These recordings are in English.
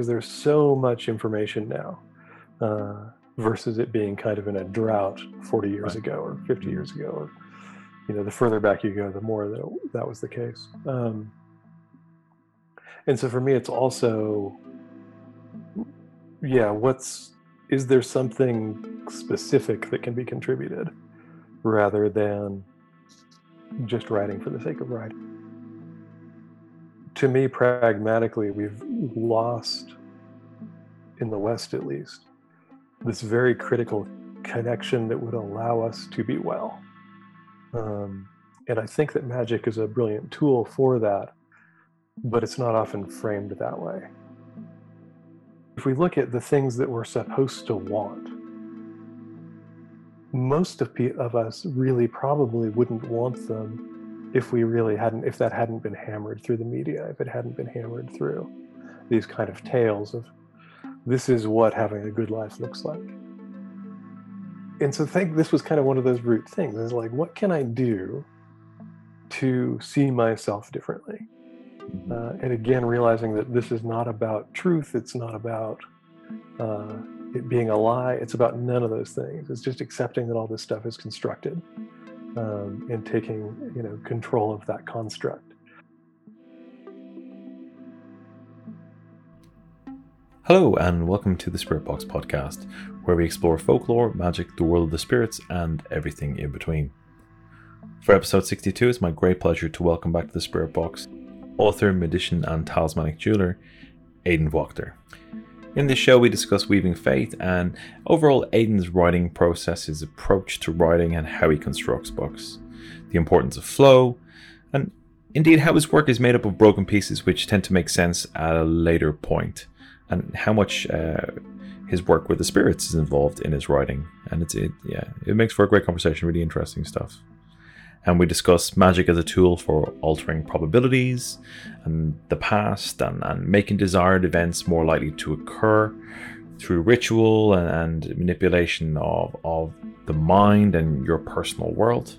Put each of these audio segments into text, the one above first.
because there's so much information now uh, versus it being kind of in a drought 40 years Right. ago or 50 years ago or you know the further back you go the more that it, that was the case. Um, and so for me it's also yeah what's is there something specific that can be contributed rather than just writing for the sake of writing? To me pragmatically we've lost in the west at least this very critical connection that would allow us to be well. Um, and i think that magic is a brilliant tool for that but it's not often framed that way. If we look at the things that we're supposed to want most of, of us really probably wouldn't want them if we really hadn't if that hadn't been hammered through the media if it hadn't been hammered through these kind of tales of this is what having a good life looks like. And so I think this was kind of one of those root things is like what can i do to see myself differently? Mhm. uh, and again realizing that this is not about truth it's not about uh, it being a lie it's about none of those things. It's just accepting that all this stuff is constructed um, and taking you know control of that construct Hello, and welcome to the Spirit Box podcast, where we explore folklore, magic, the world of the spirits, and everything in between. For episode 62, it's my great pleasure to welcome back to the Spirit Box author, magician, and talismanic jeweler, Aidan Wachter. In this show, we discuss Weaving Fate and overall Aidan's writing process, his approach to writing, and how he constructs books, the importance of flow, and indeed how his work is made up of broken pieces which tend to make sense at a later point and how much uh, his work with the spirits is involved in his writing. And it's it, yeah, it makes for a great conversation, really interesting stuff. And we discuss magic as a tool for altering probabilities and the past and, and making desired events more likely to occur through ritual and, and manipulation of, of the mind and your personal world.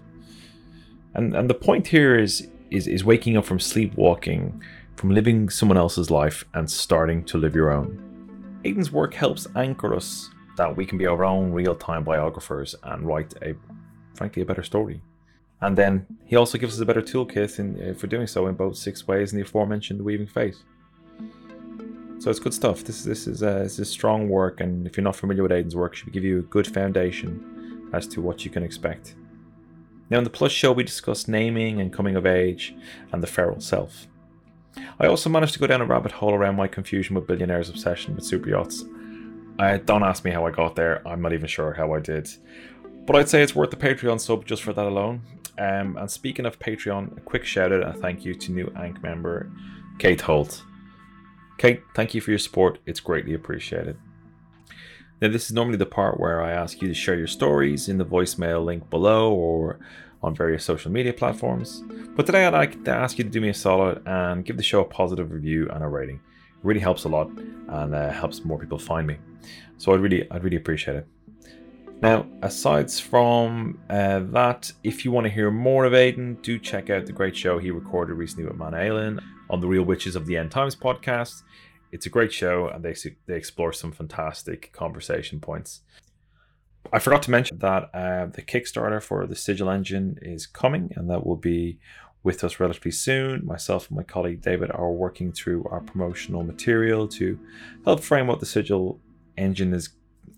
And and the point here is is, is waking up from sleepwalking from living someone else's life and starting to live your own. Aidan's work helps anchor us that we can be our own real time biographers and write a, frankly, a better story. And then he also gives us a better toolkit in, uh, for doing so in both six ways and the aforementioned weaving fate. So it's good stuff. This this is uh, this is strong work, and if you're not familiar with Aidan's work, it should give you a good foundation as to what you can expect. Now, in the Plus show, we discuss naming and coming of age and the feral self. I also managed to go down a rabbit hole around my confusion with billionaires' obsession with super yachts. Don't ask me how I got there, I'm not even sure how I did. But I'd say it's worth the Patreon sub just for that alone. Um, and speaking of Patreon, a quick shout out and thank you to new ANK member Kate Holt. Kate, thank you for your support, it's greatly appreciated. Now, this is normally the part where I ask you to share your stories in the voicemail link below or on various social media platforms. But today I'd like to ask you to do me a solid and give the show a positive review and a rating. It really helps a lot and uh, helps more people find me. So I'd really, I'd really appreciate it. Now, aside from uh, that, if you want to hear more of Aidan, do check out the great show he recorded recently with Man Aylin on the Real Witches of the End Times podcast. It's a great show and they, they explore some fantastic conversation points. I forgot to mention that uh, the Kickstarter for the Sigil engine is coming, and that will be with us relatively soon. Myself and my colleague David are working through our promotional material to help frame what the Sigil engine is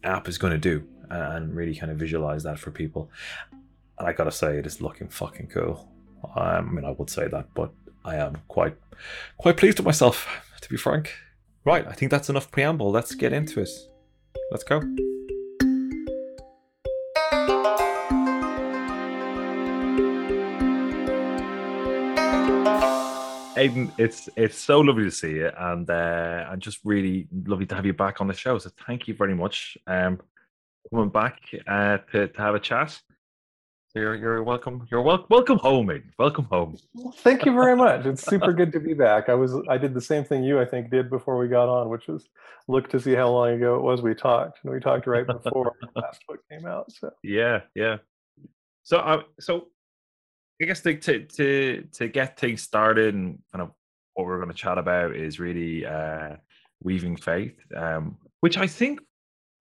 app is going to do, and really kind of visualize that for people. And I gotta say, it is looking fucking cool. I mean, I would say that, but I am quite quite pleased with myself, to be frank. Right, I think that's enough preamble. Let's get into it. Let's go. Aidan, it's it's so lovely to see you, and uh, and just really lovely to have you back on the show. So thank you very much, um, coming back uh, to to have a chat. So you're you're welcome. You're wel- welcome home, Aidan. Welcome home. Thank you very much it's super good to be back i was i did the same thing you i think did before we got on which was look to see how long ago it was we talked and we talked right before the last book came out so Yeah, yeah. So, I uh, so I guess to, to to to get things started and kind of what we're going to chat about is really uh, Weaving Fate, um, which I think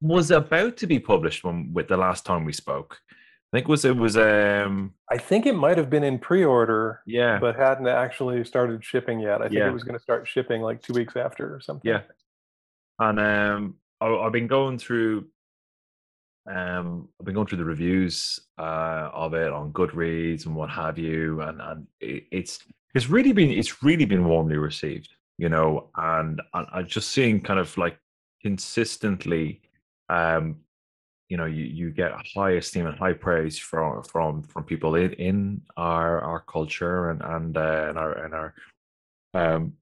was about to be published when with the last time we spoke. I think it was it was um I think it might have been in pre-order, yeah but hadn't actually started shipping yet. I think Yeah. it was going to start shipping like two weeks after or something. Yeah. and um I, I've been going through um I've been going through the reviews uh of it on Goodreads and what have you and and it, it's it's really been it's really been warmly received you know and, and I'm just seeing kind of like consistently um you know you, you get high esteem and high praise from from from people in, in our our culture and and uh, and our and our um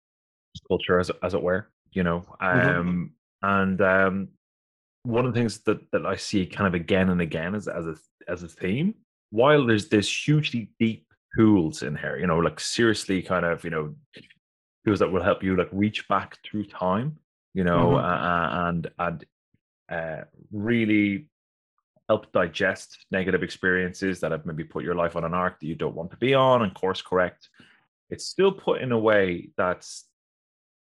culture as as it were you know um Mhm. and um one of the things that that I see kind of again and again as as a as a theme while there's there's hugely deep pools in here you know like seriously kind of you know pools that will help you like reach back through time you know Mhm. uh, and and uh, really help digest negative experiences that have maybe put your life on an arc that you don't want to be on and course correct it's still put in a way that's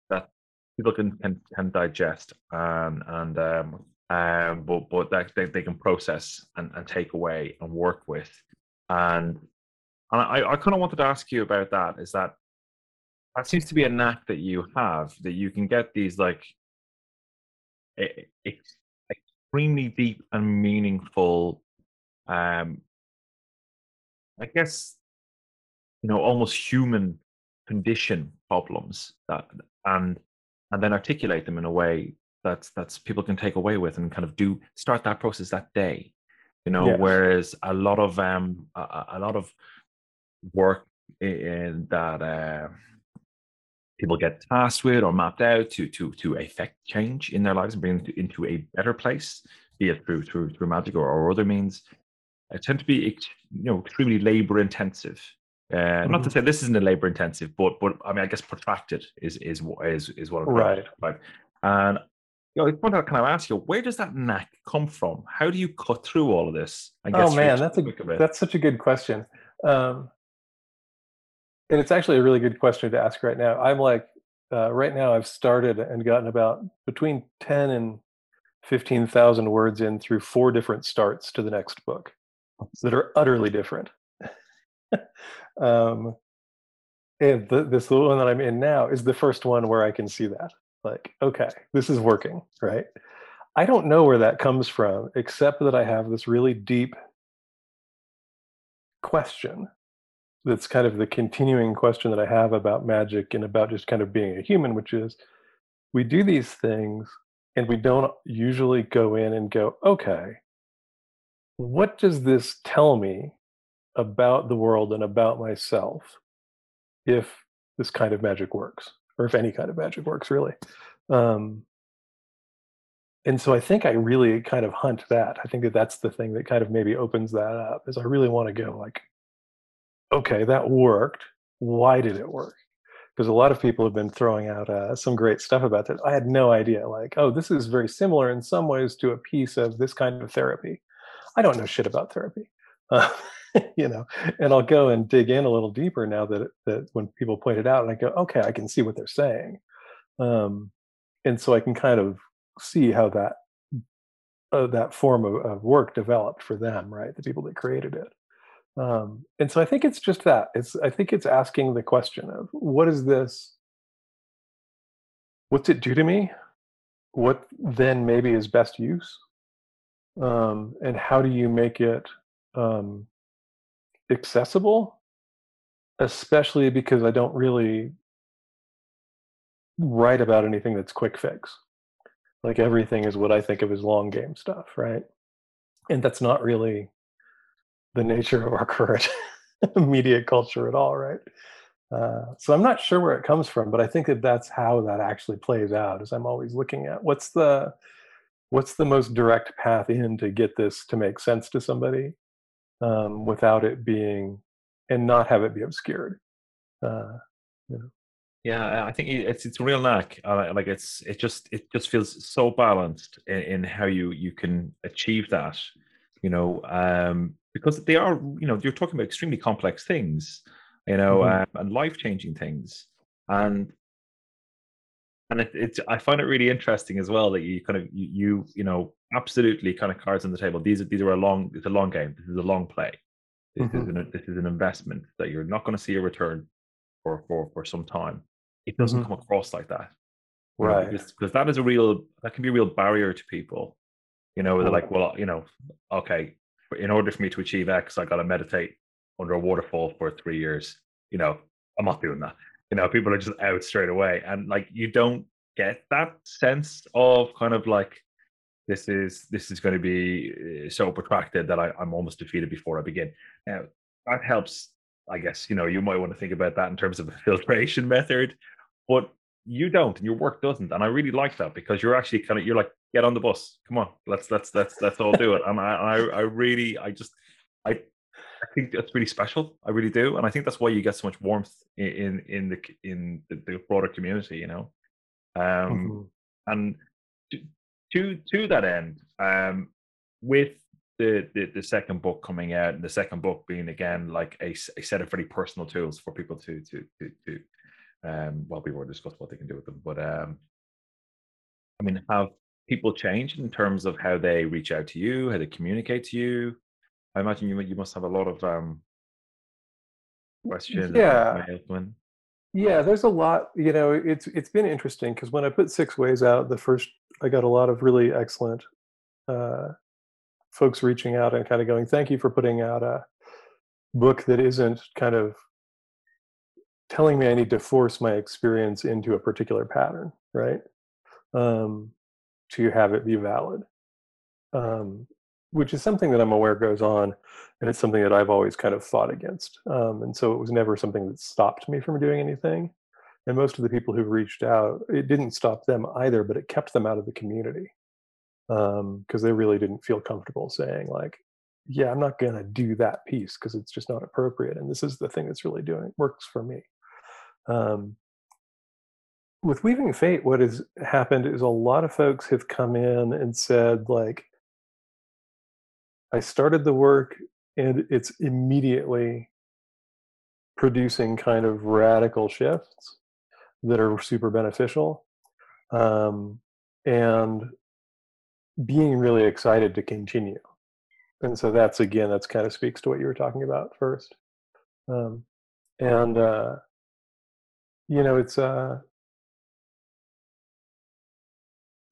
that people can can, can digest and and um um but but that they, they can process and, and take away and work with. And and I, I kind of wanted to ask you about that is that that seems to be a knack that you have that you can get these like ex- extremely deep and meaningful um i guess you know almost human condition problems that and and then articulate them in a way that's that's people can take away with and kind of do start that process that day you know whereas a lot of um a, a- lot of work in that uh people get tasked with or mapped out to to to affect change in their lives and bring them to, into a better place be it through through through magic or, or other means uh, tend to be you know extremely labor intensive uh, not to Mhm. say this isn't a labor intensive but but i mean i guess protracted is is is is what i'm Right. describe. and you know, I want to kind of ask you, where does that knack come from? How do you cut through all of this? Oh man, that's a that's such a good question. Um, and it's actually a really good question to ask right now. I'm like, uh, right now I've started and gotten about between ten and fifteen thousand words in through four different starts to the next book that are utterly different. um, and the, this the one that I'm in now is the first one where I can see that. Like, okay, this is working, right? I don't know where that comes from, except that I have this really deep question that's kind of the continuing question that I have about magic and about just kind of being a human, which is we do these things and we don't usually go in and go, okay, what does this tell me about the world and about myself if this kind of magic works, or if any kind of magic works, really? Um, and so I think I really kind of hunt that. I think that that's the thing that kind of maybe opens that up. Is I really want to go like, okay, that worked. Why did it work? Because a lot of people have been throwing out uh, some great stuff about that. I had no idea. Like, oh, this is very similar in some ways to a piece of this kind of therapy. I don't know shit about therapy, uh, you know. And I'll go and dig in a little deeper now that that when people point it out, and I go, okay, I can see what they're saying, um, and so I can kind of see how that uh, that form of, of work developed for them, right? The people that created it. Um, and so I think it's just that. It's I think it's asking the question of what is this? What's it do to me? What then maybe is best use? Um, and how do you make it um, accessible? Especially because I don't really write about anything that's quick fix. Like everything is what I think of as long game stuff, right? And that's not really the nature of our current media culture at all, right? Uh, so I'm not sure where it comes from, but I think that that's how that actually plays out. Is I'm always looking at what's the what's the most direct path in to get this to make sense to somebody um, without it being and not have it be obscured. Uh, Yeah, I think it's it's a real knack. Uh, like it's it just it just feels so balanced in, in how you you can achieve that. You know, um, because they are you know you're talking about extremely complex things, you know, Mhm. um, and life changing things, and and it, it's I find it really interesting as well that you kind of you you, you know absolutely kind of cards on the table. These are these are a long it's a long game. This is a long play. This mm-hmm. is an this is an investment that you're not going to see a return for for for some time. It doesn't mm-hmm. come across like that, right? Because that is a real that can be a real barrier to people. You know, they're like, well, you know, okay, in order for me to achieve X, I got to meditate under a waterfall for three years. You know, I'm not doing that you know people are just out straight away and like you don't get that sense of kind of like this is this is going to be eh, so protracted that I, i'm almost defeated before i begin now that helps i guess you know you might want to think about that in terms of a filtration method but you don't and your work doesn't and i really like that because you're actually kind of you're like get on the bus come on let's let's let's let's all do it and i i, I really i just i I think that's really special. I really do, and I think that's why you get so much warmth in in, in the in the, the, broader community. You know, um, mm-hmm. and to, to that end, um, with the, the the second book coming out, and the second book being again like a, a set of very personal tools for people to to to to um, well, we will discuss what they can do with them, but um, I mean, have people changed in terms of how they reach out to you, how they communicate to you? I imagine you you must have a lot of um, questions. Yeah. Yeah, there's a lot. You know, it's it's been interesting because when I put Six Ways out, the first I got a lot of really excellent uh, folks reaching out and kind of going, "Thank you for putting out a book that isn't kind of telling me I need to force my experience into a particular pattern, right? Um, to have it be valid." Um, which is something that I'm aware goes on, and it's something that I've always kind of fought against. Um, and so it was never something that stopped me from doing anything. And most of the people who reached out, it didn't stop them either, but it kept them out of the community because um, they really didn't feel comfortable saying like, "Yeah, I'm not going to do that piece because it's just not appropriate." And this is the thing that's really doing works for me. Um, with Weaving Fate, what has happened is a lot of folks have come in and said like I started the work and it's immediately producing kind of radical shifts that are super beneficial um, and being really excited to continue. And so that's again that's kind of speaks to what you were talking about first. Um, and uh, you know it's uh,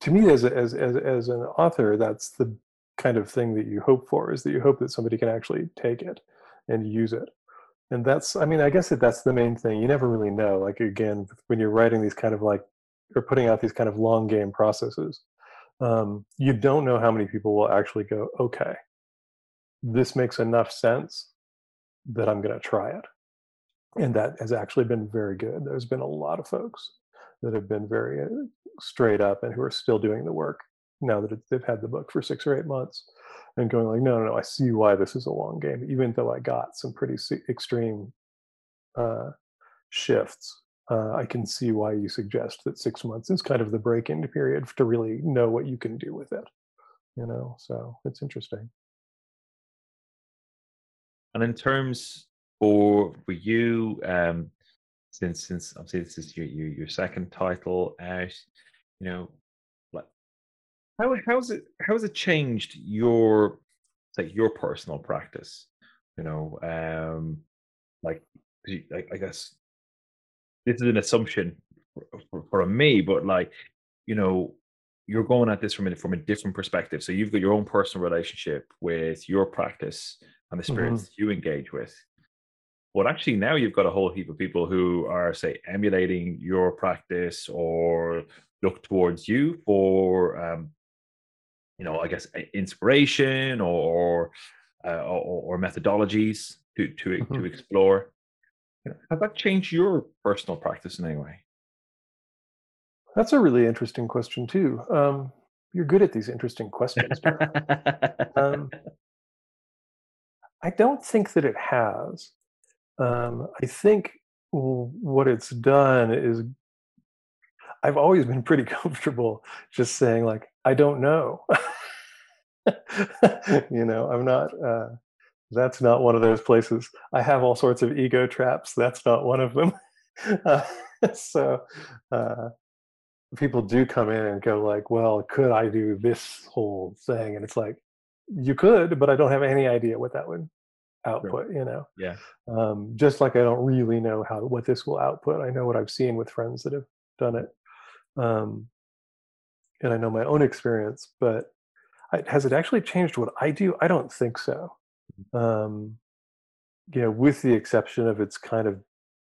to me as, as as as an author that's the kind of thing that you hope for is that you hope that somebody can actually take it and use it. And that's i mean i guess that that's the main thing. You never really know like again when you're writing these kind of like or putting out these kind of long game processes um, you don't know how many people will actually go okay this makes enough sense that i'm going to try it. And that has actually been very good. There's been a lot of folks that have been very uh, straight up and who are still doing the work now that they've had the book for six or eight months and going like no no no i see why this is a long game even though i got some pretty extreme uh, shifts uh, i can see why you suggest that six months is kind of the break-in period to really know what you can do with it you know so it's interesting. And in terms for for you um since since obviously this is your your, your second title out you know how how's it how's it changed your like your personal practice? You know, um, like I, I guess this is an assumption for, for, for me, but like you know, you're going at this from a, from a different perspective. So you've got your own personal relationship with your practice and the spirits mm-hmm. you engage with. But actually, now you've got a whole heap of people who are, say, emulating your practice or look towards you for um, you know, I guess inspiration or uh, or, or, methodologies to to mm-hmm. to explore. Has that changed your personal practice in any way? That's a really interesting question too. Um, you're good at these interesting questions. um, I don't think that it has. Um, I think what it's done is I've always been pretty comfortable just saying like I don't know. you know, I'm not. Uh, that's not one of those places. I have all sorts of ego traps. That's not one of them. uh, so uh, people do come in and go like, well, could I do this whole thing? And it's like, you could, but I don't have any idea what that would output, you know? Yeah. Um, just like I don't really know how, what this will output. I know what I've seen with friends that have done it. Um, and I know my own experience, but I, has it actually changed what I do? I don't think so. Um, you know, with the exception of it's kind of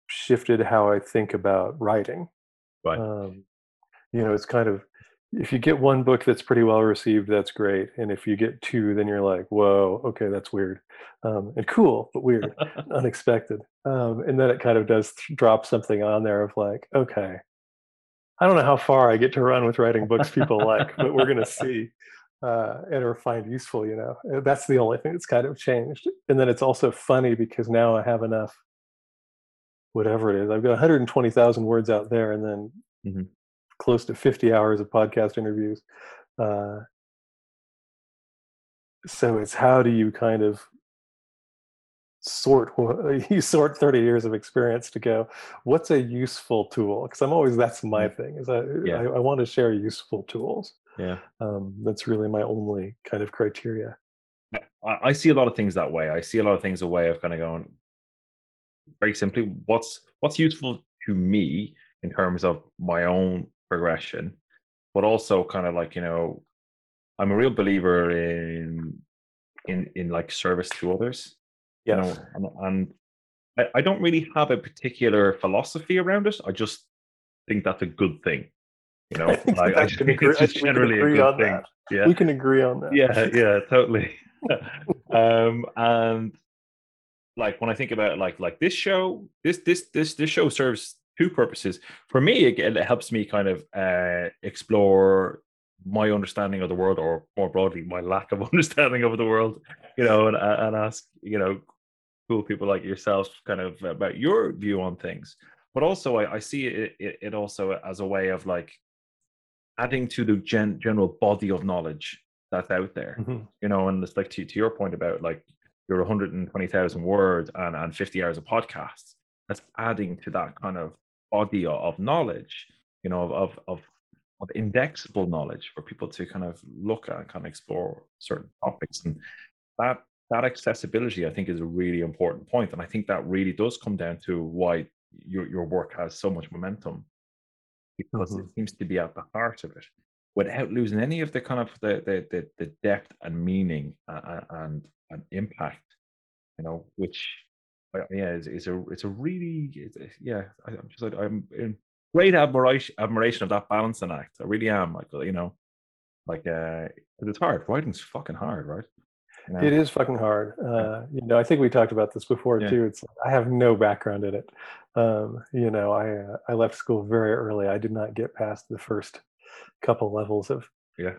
shifted how I think about writing. Right. Um, you know, it's kind of if you get one book that's pretty well received, that's great, and if you get two, then you're like, whoa, okay, that's weird, um, and cool, but weird, unexpected, um, and then it kind of does drop something on there of like, okay, I don't know how far I get to run with writing books people like, but we're gonna see. Uh, and or find useful, you know. Uh, that's the only thing that's kind of changed. And then it's also funny because now I have enough whatever it is. I've got 120,000 words out there, and then Mhm. close to 50 hours of podcast interviews. Uh, so it's how do you kind of sort you sort 30 years of experience to go what's a useful tool because i'm always that's my thing is i Yeah. I, I want to share useful tools Yeah. um, that's really my only kind of criteria I, I see a lot of things that way. I see a lot of things a way of kind of going very simply, what's what's useful to me in terms of my own progression, but also kind of like, you know, I'm a real believer in in in like service to others. You know, and, and I, I don't really have a particular philosophy around it. I just think that's a good thing. You know, I like, I can think agree- it's just think we can generally a good on thing. that. Yeah we can agree on that yeah yeah totally um and like when i think about like like this show this this this this show serves two purposes for me it, it helps me kind of uh explore my understanding of the world or more broadly my lack of understanding of the world you know and, and ask you know cool people like yourself kind of about your view on things but also i, I see it, it it also as a way of like adding to the gen, general body of knowledge that's out there Mhm. you know and it's like to, to your point about like your 120000 words and, and 50 hours of podcasts that's adding to that kind of body of knowledge you know of of of indexable knowledge for people to kind of look at and kind of explore certain topics. And that that accessibility i think is a really important point. and i think that really does come down to why your, your work has so much momentum. Because it seems to be at the heart of it without losing any of the kind of the the the, the depth and meaning and, and and impact you know which uh, yeah is, is a it's a really it's yeah I, i'm just like i'm in great admiration admiration of that balancing act i really am like you know like uh it's hard writing's fucking hard right you know? It is fucking hard. Uh, you know, I think we talked about this before Yeah. too. It's like, I have no background in it. Um, you know, I uh, I left school very early. I did not get past the first couple levels of yeah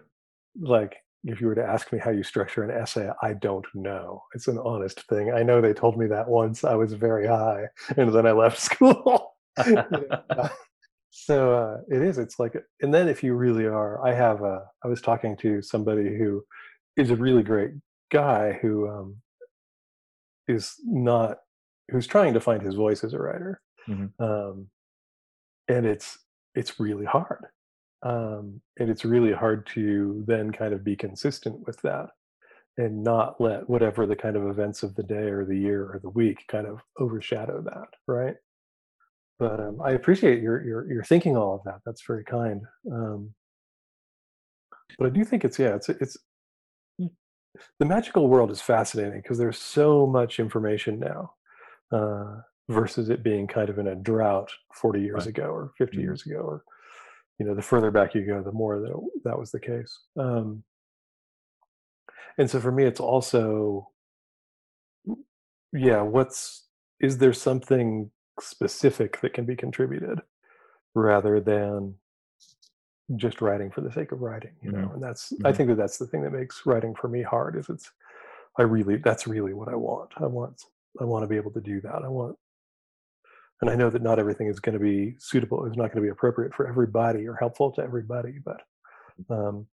like if you were to ask me how you structure an essay, I don't know. It's an honest thing. I know they told me that once. I was very high, and then I left school. So uh, it is. It's like, and then if you really are, I have. A, I was talking to somebody who is a really great guy who um, is not who's trying to find his voice as a writer, Mhm. um, and it's it's really hard, um, and it's really hard to then kind of be consistent with that and not let whatever the kind of events of the day or the year or the week kind of overshadow that, right? But um, I appreciate your your your thinking all of that. That's very kind. Um, but I do think it's yeah, it's it's the magical world is fascinating because there's so much information now uh, versus it being kind of in a drought 40 years Right. ago or 50 Mhm. years ago or you know the further back you go the more that it- that was the case um, and so for me it's also yeah what's is there something specific that can be contributed rather than just writing for the sake of writing you know Mhm. and that's i Mhm. think that that's the thing that makes writing for me hard is it's i really that's really what i want i want i want to be able to do that i want and i know that not everything is going to be suitable it's not going to be appropriate for everybody or helpful to everybody but um,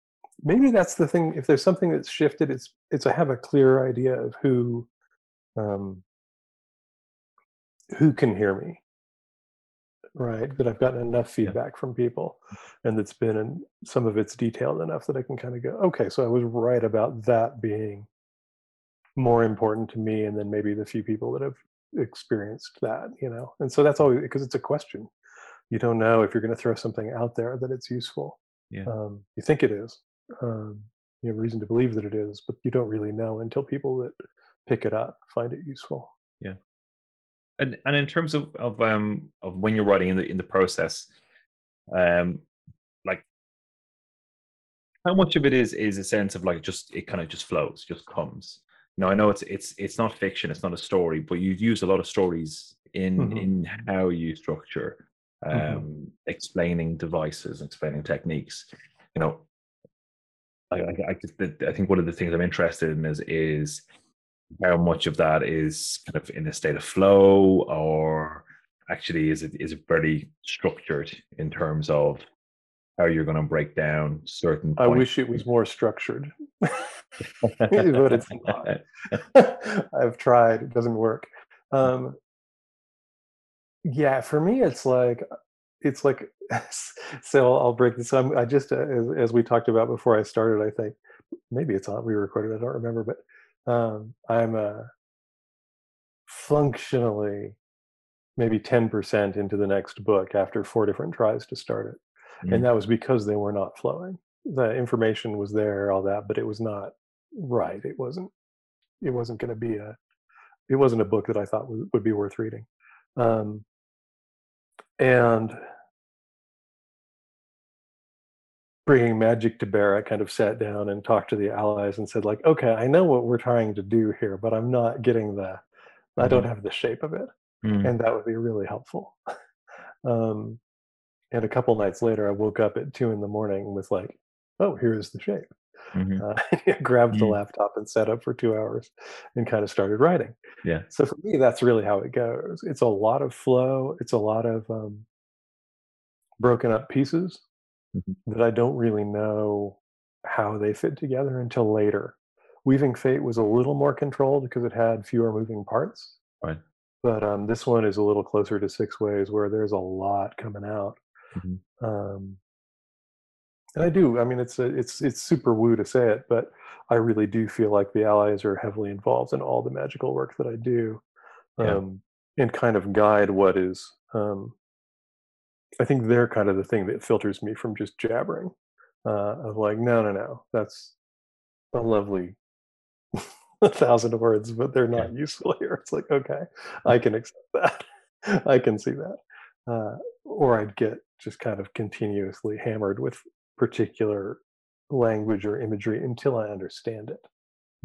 maybe that's the thing if there's something that's shifted it's it's i have a clear idea of who um, who can hear me right? That I've gotten enough feedback from people, and that's been in some of it's detailed enough that I can kind of go, okay, so I was right about that being more important to me, and then maybe the few people that have experienced that, you know. And so that's always because it's a question. You don't know if you're going to throw something out there that it's useful. Yeah. Um, you think it is. Um, you have reason to believe that it is, but you don't really know until people that pick it up find it useful. Yeah. And and in terms of of um of when you're writing in the in the process, um, like how much of it is is a sense of like just it kind of just flows, just comes. Now I know it's it's it's not fiction, it's not a story, but you use a lot of stories in Mhm. in how you structure um Mhm. explaining devices, explaining techniques. You know, I I, I, just- I think one of the things I'm interested in is is how much of that is kind of in a state of flow or actually is it is it very structured in terms of how you're going to break down certain I wish it was more structured, but it's not. I've tried; it doesn't work. Um, yeah, for me, it's like it's like so. I'll break this. I'm, I just uh, as, as we talked about before I started. I think maybe it's on we recorded. I don't remember, but um, I'm uh, functionally maybe 10% into the next book after four different tries to start it. Mhm. And that was because they were not flowing. The information was there, all that, but it was not right. It wasn't, it wasn't going to be a, it wasn't a book that I thought would, would be worth reading. Um, and bringing magic to bear, I kind of sat down and talked to the allies and said, like, okay, I know what we're trying to do here, but I'm not getting the, I don't have the shape of it Mm, and that would be really helpful. um, and a couple nights later, I woke up at two in the morning with like, oh, here is the shape. mhm. Uh, I grabbed the Mm. laptop and sat up for two hours and kind of started writing. Yeah. So for me, that's really how it goes. It's a lot of flow. It's a lot of um, broken up pieces Mhm. that I don't really know how they fit together until later. Weaving Fate was a little more controlled because it had fewer moving parts. Right. But um, this one is a little closer to Six Ways, where there's a lot coming out. Mhm. Um, and I do. I mean, it's a, it's it's super woo to say it, but I really do feel like the allies are heavily involved in all the magical work that I do, Yeah. um, and kind of guide what is. Um, I think they're kind of the thing that filters me from just jabbering. Uh, of like, no, no, no, that's a lovely thousand words, but they're not useful here. It's like, okay, I can accept that. I can see that. Uh, or I'd get just kind of continuously hammered with particular language or imagery until I understand it.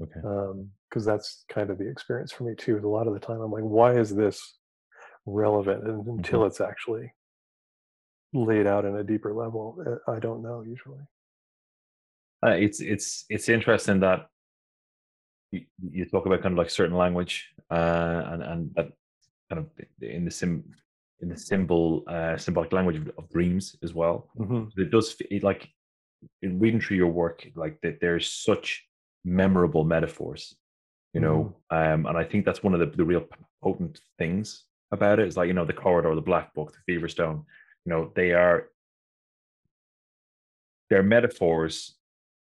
Okay. Because that's kind of the experience for me too. A lot of the time, I'm like, why is this relevant? And until it's actually laid out in a deeper level, uh, I don't know usually. Uh, it's it's it's interesting that you, you talk about kind of like certain language uh, and and that kind of in the sim in the symbol uh, symbolic language of, dreams as well. Mhm. It does it, like in reading through your work, like that there's such memorable metaphors, you know, um, and I think that's one of the, the real potent things about it is like you know the corridor, the black book, the fever stone, you know, they are they're metaphors,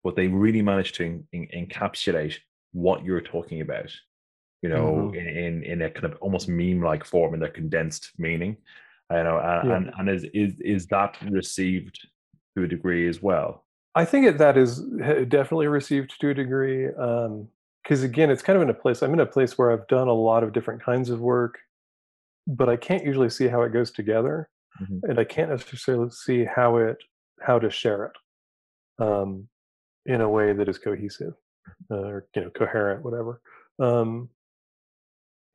but they really manage to en- en- encapsulate what you're talking about. You know, Mhm. in, in in a kind of almost meme-like form in their condensed meaning. I know, and Yeah. and, and is, is is that received to a degree as well? I think it, that is definitely received to a degree. Because again, it's kind of in a place. I'm in a place where I've done a lot of different kinds of work, but I can't usually see how it goes together, Mhm. and I can't necessarily see how it how to share it um, in a way that is cohesive uh, or you know coherent, whatever. Um,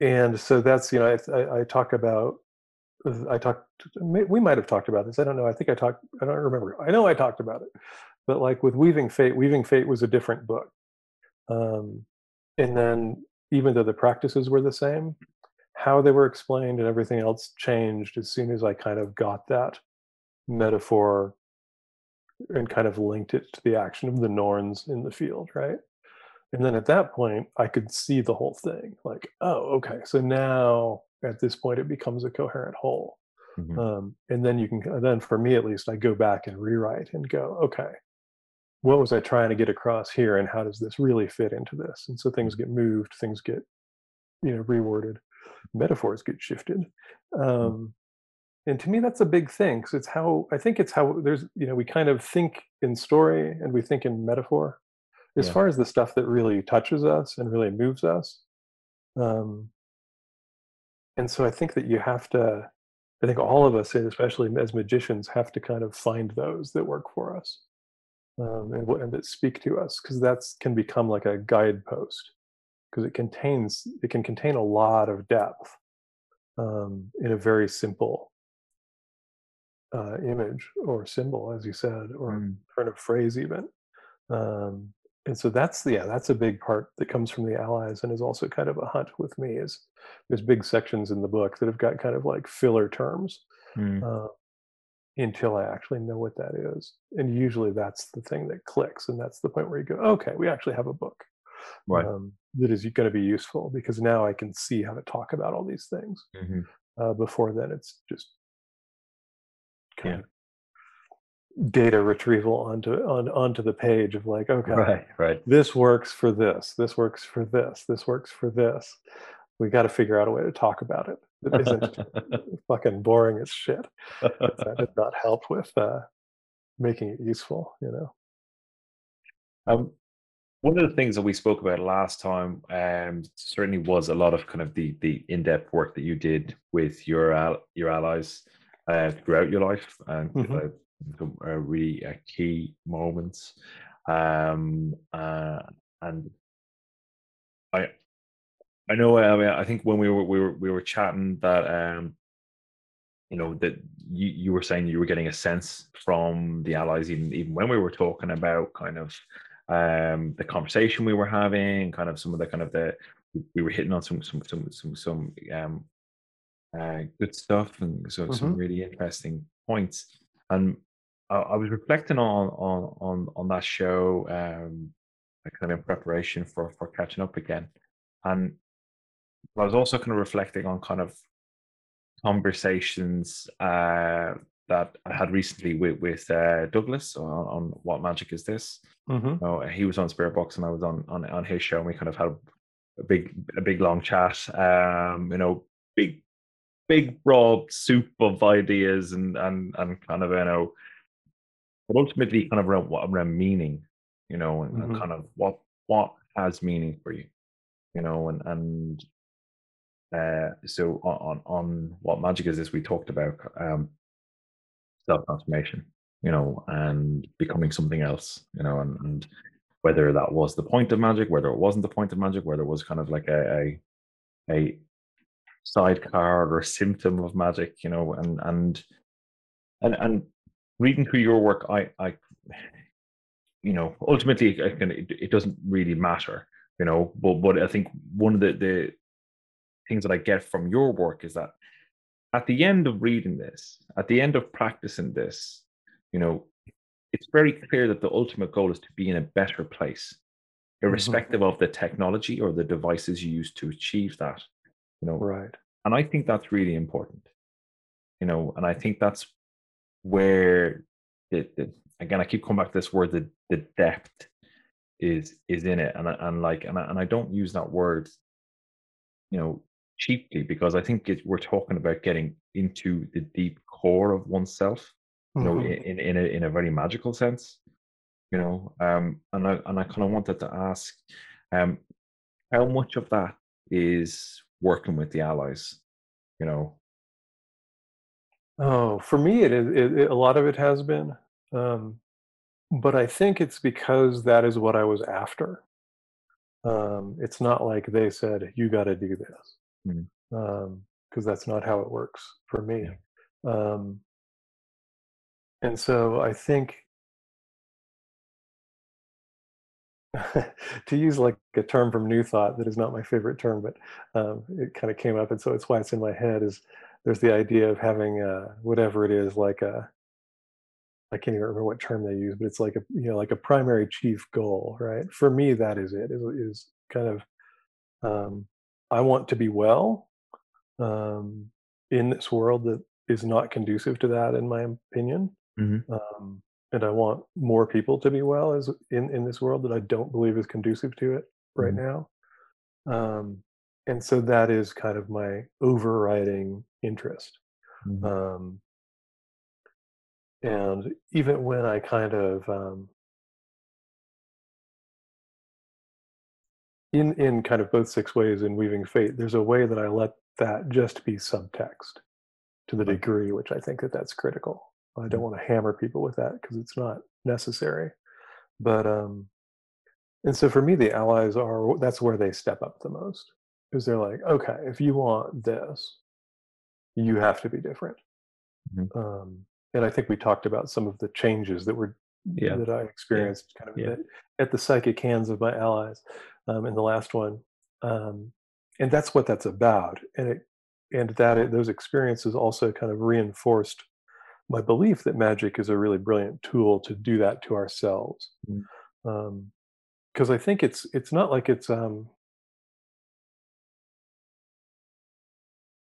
and so that's you know I, I, I talk about I talked. We might have talked about this. I don't know. I think I talked. I don't remember. I know I talked about it, but like with Weaving Fate, Weaving Fate was a different book. Um, and then even though the practices were the same, how they were explained and everything else changed as soon as I kind of got that metaphor and kind of linked it to the action of the Norns in the field, right? And then at that point, I could see the whole thing. Like, oh, okay. So now at this point, it becomes a coherent whole. Mhm. um, and then you can then for me at least i go back and rewrite and go okay what was i trying to get across here and how does this really fit into this and so things get moved things get you know reworded metaphors get shifted. Um, and to me that's a big thing because it's how i think it's how there's you know we kind of think in story and we think in metaphor. As Yeah. far as the stuff that really touches us and really moves us um, and so i think that you have to i think all of us especially as magicians have to kind of find those that work for us um, and, and that speak to us because that's can become like a guidepost because it contains it can contain a lot of depth um, in a very simple uh, image or symbol, as you said, or Mm. turn of phrase even. Um, and so that's yeah, that's a big part that comes from the allies and is also kind of a hunt with me. Is there's big sections in the book that have got kind of like filler terms Mm. uh, until I actually know what that is, and usually that's the thing that clicks, and that's the point where you go, okay, we actually have a book Right. um, that is going to be useful because now I can see how to talk about all these things. Mhm. Uh, before then, it's just kind Yeah. of data retrieval onto on onto the page of like, okay, Right. Right. this works for this, this works for this, this works for this. We got to figure out a way to talk about it that isn't fucking boring as shit. That did not help with uh, making it useful, you know. Um, one of the things that we spoke about last time um, certainly was a lot of kind of the the in depth work that you did with your al- your allies uh, throughout your life, and uh, some uh, really uh, key moments. Um, uh, and I I know I mean I think when we were we were we were chatting that um you know that you you were saying you were getting a sense from the allies even even when we were talking about kind of um the conversation we were having kind of some of the kind of the we were hitting on some some some some some um uh, good stuff and so some Mhm. really interesting points and I, I was reflecting on on on on that show um kind of in preparation for for catching up again and I was also kind of reflecting on kind of conversations uh, that I had recently with with uh, Douglas on, on what magic is this. Mhm. Oh, he was on Spirit Box and I was on on on his show, and we kind of had a big a big long chat. Um, you know, big big broad soup of ideas and and and kind of you know, but ultimately kind of around what around meaning, you know, and, and Mhm. kind of what what has meaning for you, you know, and and uh, so on, on on what magic is this we talked about um, self transformation, you know, and becoming something else, you know, and, and whether that was the point of magic, whether it wasn't the point of magic, whether it was kind of like a a, a sidecar or a symptom of magic, you know, and and and and reading through your work, I I you know ultimately I can, it, it doesn't really matter, you know, but but I think one of the the things that I get from your work is that at the end of reading this, at the end of practicing this, you know, it's very clear that the ultimate goal is to be in a better place, mm-hmm. irrespective of the technology or the devices you use to achieve that. You know, Right. and I think that's really important. You know, and I think that's where the, the again I keep coming back to this word the the depth is is in it, and and like and I, and I don't use that word, you know, cheaply because I think it, we're talking about getting into the deep core of oneself, you know, Mhm. in in in a, in a very magical sense, you know, um, and I and I kind of wanted to ask, um, how much of that is working with the allies, you know, Oh, for me, it is. It, it, a lot of it has been, um, but I think it's because that is what I was after. Um, it's not like they said you got to do this, Because that's not how it works for me. Yeah. Um, and so I think to use like a term from New Thought that is not my favorite term, but um, it kind of came up, and so it's why it's in my head. Is there's the idea of having uh, whatever it is, like a I can't even remember what term they use, but it's like a you know like a primary chief goal, right? For me, that is it. Is, is kind of um, I want to be well um, in this world that is not conducive to that, in my opinion. Mhm. Um, and I want more people to be well as in in this world that I don't believe is conducive to it right Mhm. now. Um, and so that is kind of my overriding interest. Mhm. Um, and even when I kind of um, in in kind of both six ways in weaving fate, there's a way that I let that just be subtext to the degree which I think that that's critical. I don't Mhm. want to hammer people with that because it's not necessary. But um, and so for me, the allies are that's where they step up the most because they're like, okay, if you want this, you have to be different. Mhm. Um, and I think we talked about some of the changes that were Yeah. that I experienced kind of Yeah. at the psychic hands of my allies um, in the last one, um, and that's what that's about. And it and that it, those experiences also kind of reinforced my belief that magic is a really brilliant tool to do that to ourselves. Mm. Because I think it's it's not like it's um,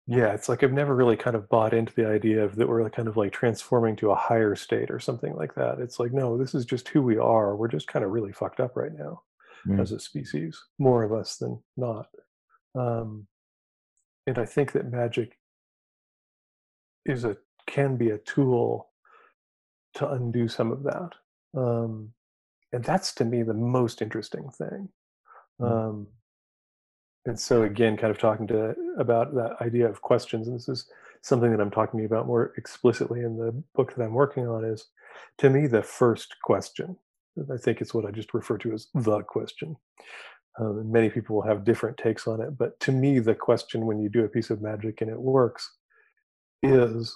Yeah, it's like I've never really kind of bought into the idea of that we're kind of like transforming to a higher state or something like that. It's like, no, this is just who we are. We're just kind of really fucked up right now Mm. as a species, more of us than not. Um, and I think that magic is a can be a tool to undo some of that. Um, and that's to me the most interesting thing. Mm. Um, and so again kind of talking to about that idea of questions and this is something that i'm talking about more explicitly in the book that i'm working on is to me the first question i think it's what i just refer to as the question. Um, many people will have different takes on it but to me the question when you do a piece of magic and it works is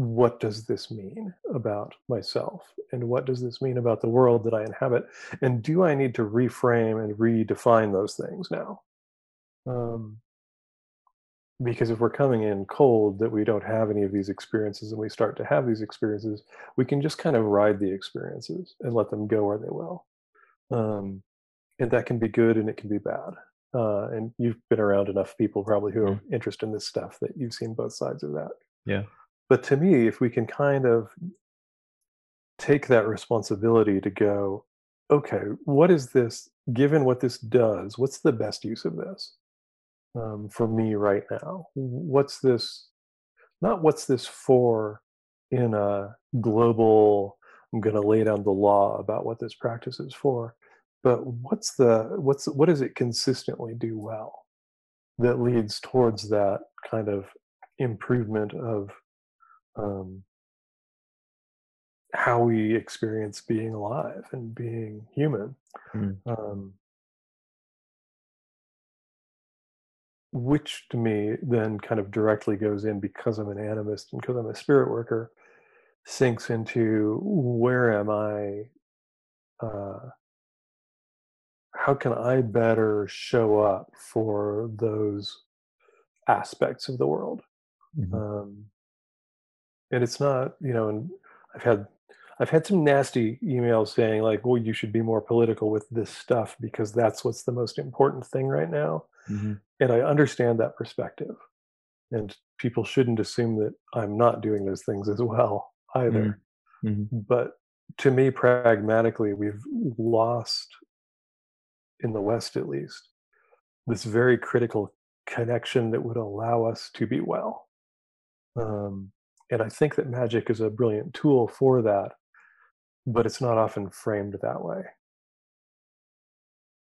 what does this mean about myself? And what does this mean about the world that i inhabit? And do i need to reframe and redefine those things now? Um, because if we're coming in cold that we don't have any of these experiences and we start to have these experiences we can just kind of ride the experiences and let them go where they will. Um, and that can be good and it can be bad. Uh, and you've been around enough people probably who are interested in this stuff that you've seen both sides of that. Yeah. but to me if we can kind of take that responsibility to go okay what is this? Given what this does what's the best use of this um, for me right now what's this not what's this for in a global i'm going to lay down the law about what this practice is for but what's the what's what does it consistently do well that leads towards that kind of improvement of um, how we experience being alive and being human Mm. um, which to me then kind of directly goes in because I'm an animist and because I'm a spirit worker, sinks into where am I? Uh, how can I better show up for those aspects of the world? Mhm. Um, and it's not, you know, and I've had I've had some nasty emails saying like, well, you should be more political with this stuff because that's what's the most important thing right now. Mhm. and I understand that perspective. And people shouldn't assume that I'm not doing those things as well either. Mhm. But to me, pragmatically, we've lost, in the West at least, this very critical connection that would allow us to be well. Um, and I think that magic is a brilliant tool for that, but it's not often framed that way.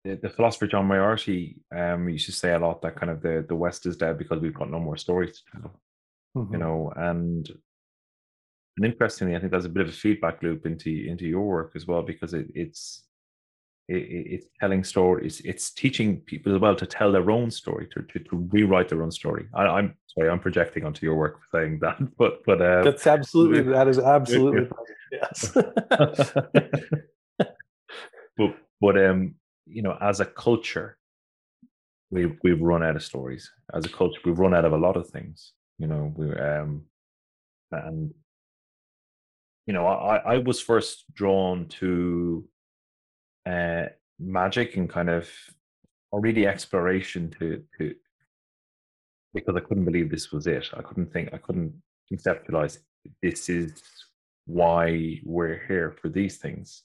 The, the philosopher John Moriarty um, used to say a lot that kind of the, the West is dead because we've got no more stories to tell. you Mhm. know and and interestingly i think there's a bit of a feedback loop into into your work as well because it, it's it, it- it's telling stories it's teaching people as well to tell their own story to, to, to rewrite their own story I, i'm sorry i'm projecting onto your work for saying that but but uh, That's absolutely, that is absolutely. Yes. but but um you know as a culture we we've run out of stories as a culture we've run out of a lot of things you know we um and you know i i was first drawn to uh magic and kind of or really exploration to to because i couldn't believe this was it i couldn't think i couldn't conceptualize this is why we're here for these things.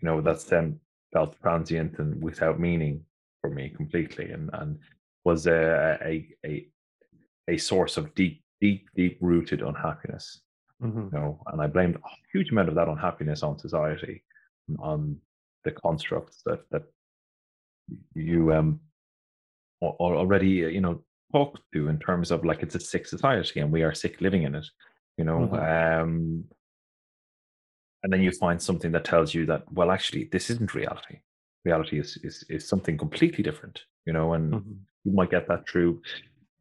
You know, that's then felt transient and without meaning for me completely, and and was a a a, a source of deep deep deep rooted unhappiness. Mm-hmm. You know, and I blamed a huge amount of that unhappiness on society, on the constructs that that you um already you know talked to in terms of like it's a sick society and we are sick living in it you know Mhm. um and then you find something that tells you that well actually this isn't reality reality is is, is something completely different you know and Mhm. you might get that through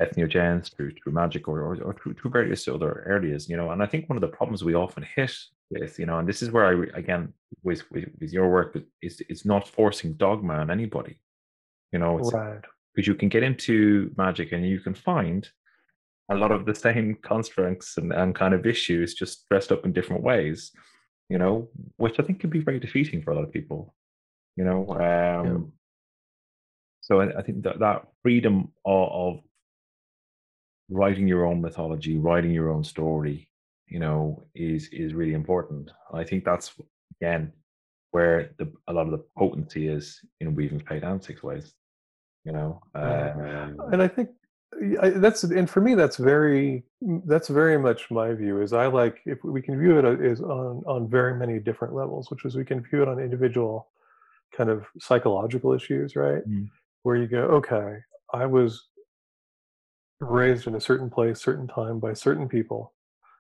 entheogens through through magic or or, or through, through various other areas you know and i think one of the problems we often hit with you know and this is where i again with with, with your work is it's not forcing dogma on anybody you know it's Right. because you can get into magic and you can find a lot of the same constructs and, and kind of issues just dressed up in different ways you know which i think can be very defeating for a lot of people you know um so I, I think that that freedom of, of writing your own mythology writing your own story you know is is really important. I think that's again where the a lot of the potency is in weaving fate and six ways you know um, and I think I, that's and for me that's very that's very much my view is I like if we can view it is on on very many different levels, which is we can view it on individual kind of psychological issues, right? Mm. Where you go, okay, I was raised in a certain place, certain time by certain people,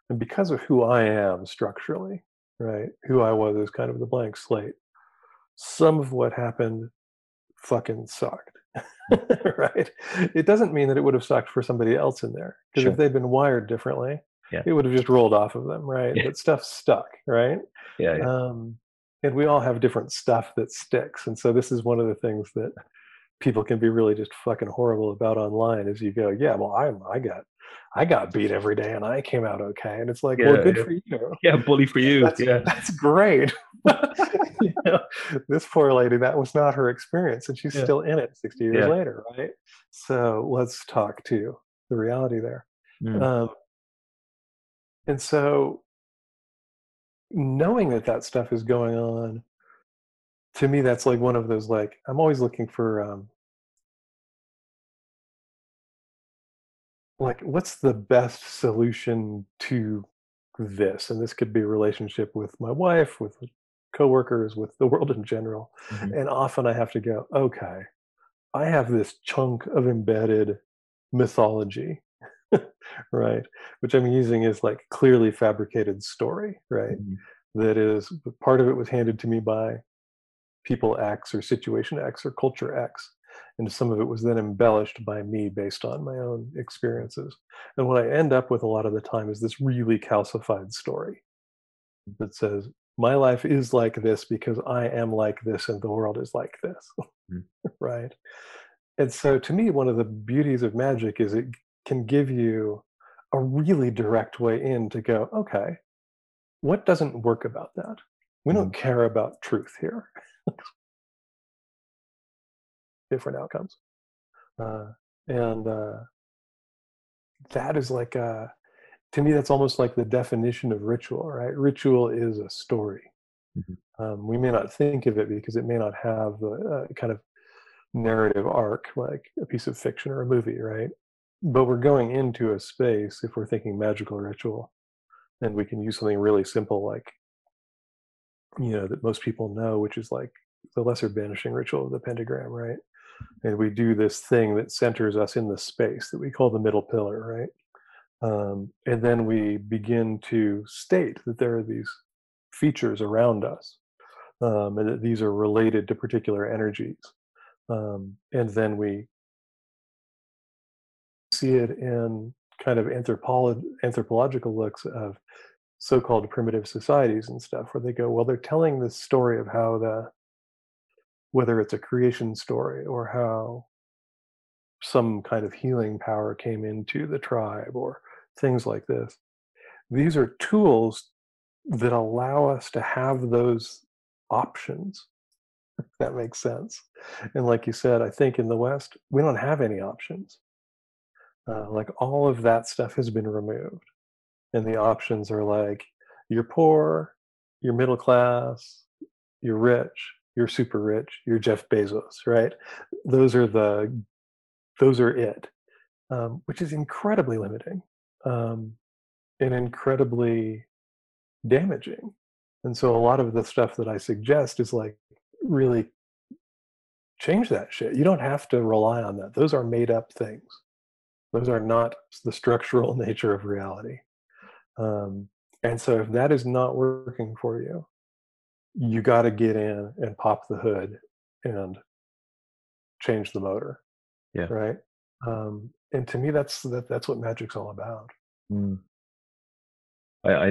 and because of who I am structurally, right, who I was is kind of the blank slate, some of what happened fucking sucked. right? It doesn't mean that it would have sucked for somebody else in there. Because Sure. if they'd been wired differently, Yeah. it would have just rolled off of them, right? Yeah. But stuff stuck, right? yeah, yeah. Um, and we all have different stuff that sticks. And so this is one of the things that people can be really just fucking horrible about online is you go, yeah, well, I I got I got beat every day and I came out okay. And it's like, well, good yeah. for you. yeah bully for you That's, yeah that's great. You know, this poor lady, that was not her experience, and she's Yeah. still in it 60 years Yeah. later, right? So let's talk to the reality there. Mm. Um, and so knowing that that stuff is going on, to me, that's like one of those, like, I'm always looking for, um, like, what's the best solution to this? And this could be a relationship with my wife, with coworkers, with the world in general. Mhm. And often I have to go, okay, I have this chunk of embedded mythology, right? Which I'm using as like clearly fabricated story, right? Mhm. That is part of it was handed to me by people X or situation X or culture X. And some of it was then embellished by me based on my own experiences. And what I end up with a lot of the time is this really calcified story that says, my life is like this because I am like this and the world is like this. Mm. right. And so to me, one of the beauties of magic is it can give you a really direct way in to go, okay, what doesn't work about that? We don't care about truth here. Different outcomes. Uh, and uh, that is like a, to me, that's almost like the definition of ritual, right? Ritual is a story. Mhm. Um, we may not think of it because it may not have the uh, kind of narrative arc like a piece of fiction or a movie, right? But we're going into a space if we're thinking magical ritual, and we can use something really simple like, you know, that most people know, which is like the lesser banishing ritual of the pentagram, right? And we do this thing that centers us in the space that we call the middle pillar, right? Um, and then we begin to state that there are these features around us um, and that these are related to particular energies. Um, and then we see it in kind of anthropolo- anthropological looks of so-called primitive societies and stuff where they go well they're telling this story of how the whether it's a creation story or how some kind of healing power came into the tribe or things like this. These are tools that allow us to have those options that makes sense. And like you said i think in the west we don't have any options. Uh, like all of that stuff has been removed. And the options are like you're poor, you're middle class, you're rich, you're super rich, you're Jeff Bezos, right? Those are the those are it, um, which is incredibly limiting um, and incredibly damaging. And so a lot of the stuff that I suggest is like really change that shit. You don't have to rely on that. Those are made up things. Those are not the structural nature of reality. Um, and so if that is not working for you, you got to get in and pop the hood and change the motor. Yeah. Right. Um, and to me, that's that, that's what magic's all about. Mm. I, I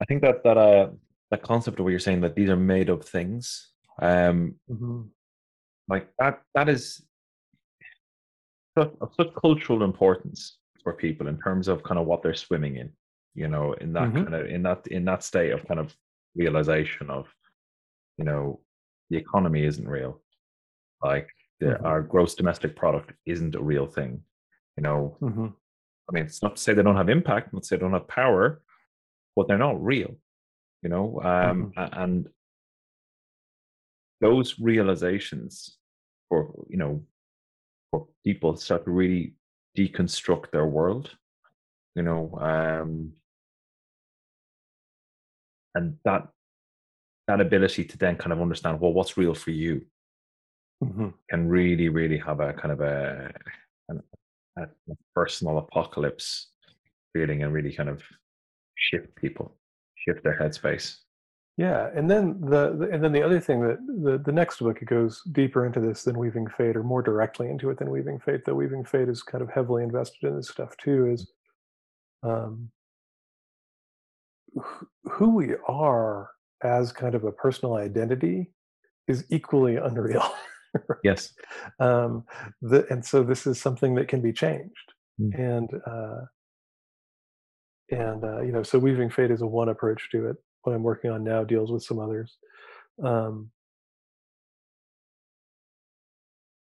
I think that that uh that concept of what you're saying that these are made up things, um, hmm like that that is such, of such cultural importance for people in terms of kind of what they're swimming in. You know, in that Mhm. kind of in that in that state of kind of realization of, you know, the economy isn't real. Like the, Mhm. our gross domestic product isn't a real thing. You know, hmm I mean, it's not to say they don't have impact, not to say they don't have power, but they're not real, you know. Um, a- and those realizations, for you know, for people start to really deconstruct their world, you know, um, and that that ability to then kind of understand, well, what's real for you, hmm can really, really have a kind of a, a, a personal apocalypse feeling and really kind of shift people, shift their headspace. Yeah, and then the, the and then the other thing that the the next book it goes deeper into this than Weaving Fate, or more directly into it than Weaving Fate. Though Weaving Fate is kind of heavily invested in this stuff too. Is um, who we are as kind of a personal identity is equally unreal. Yes. um, the, and so this is something that can be changed. Mm. And uh, and uh, you know, so Weaving Fate is a one approach to it. What I'm working on now deals with some others. Um,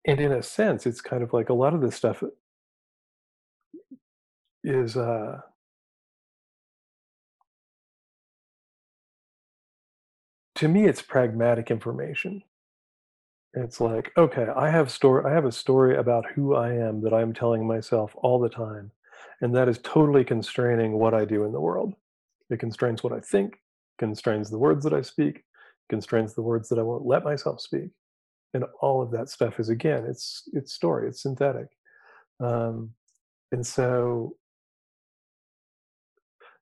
and in a sense, it's kind of like a lot of this stuff is uh, to me, it's pragmatic information. It's like, okay, I have story. I have a story about who I am that I'm telling myself all the time, and that is totally constraining what I do in the world. It constrains what I think, constrains the words that I speak, constrains the words that I won't let myself speak, and all of that stuff is again, it's it's story, it's synthetic, um, and so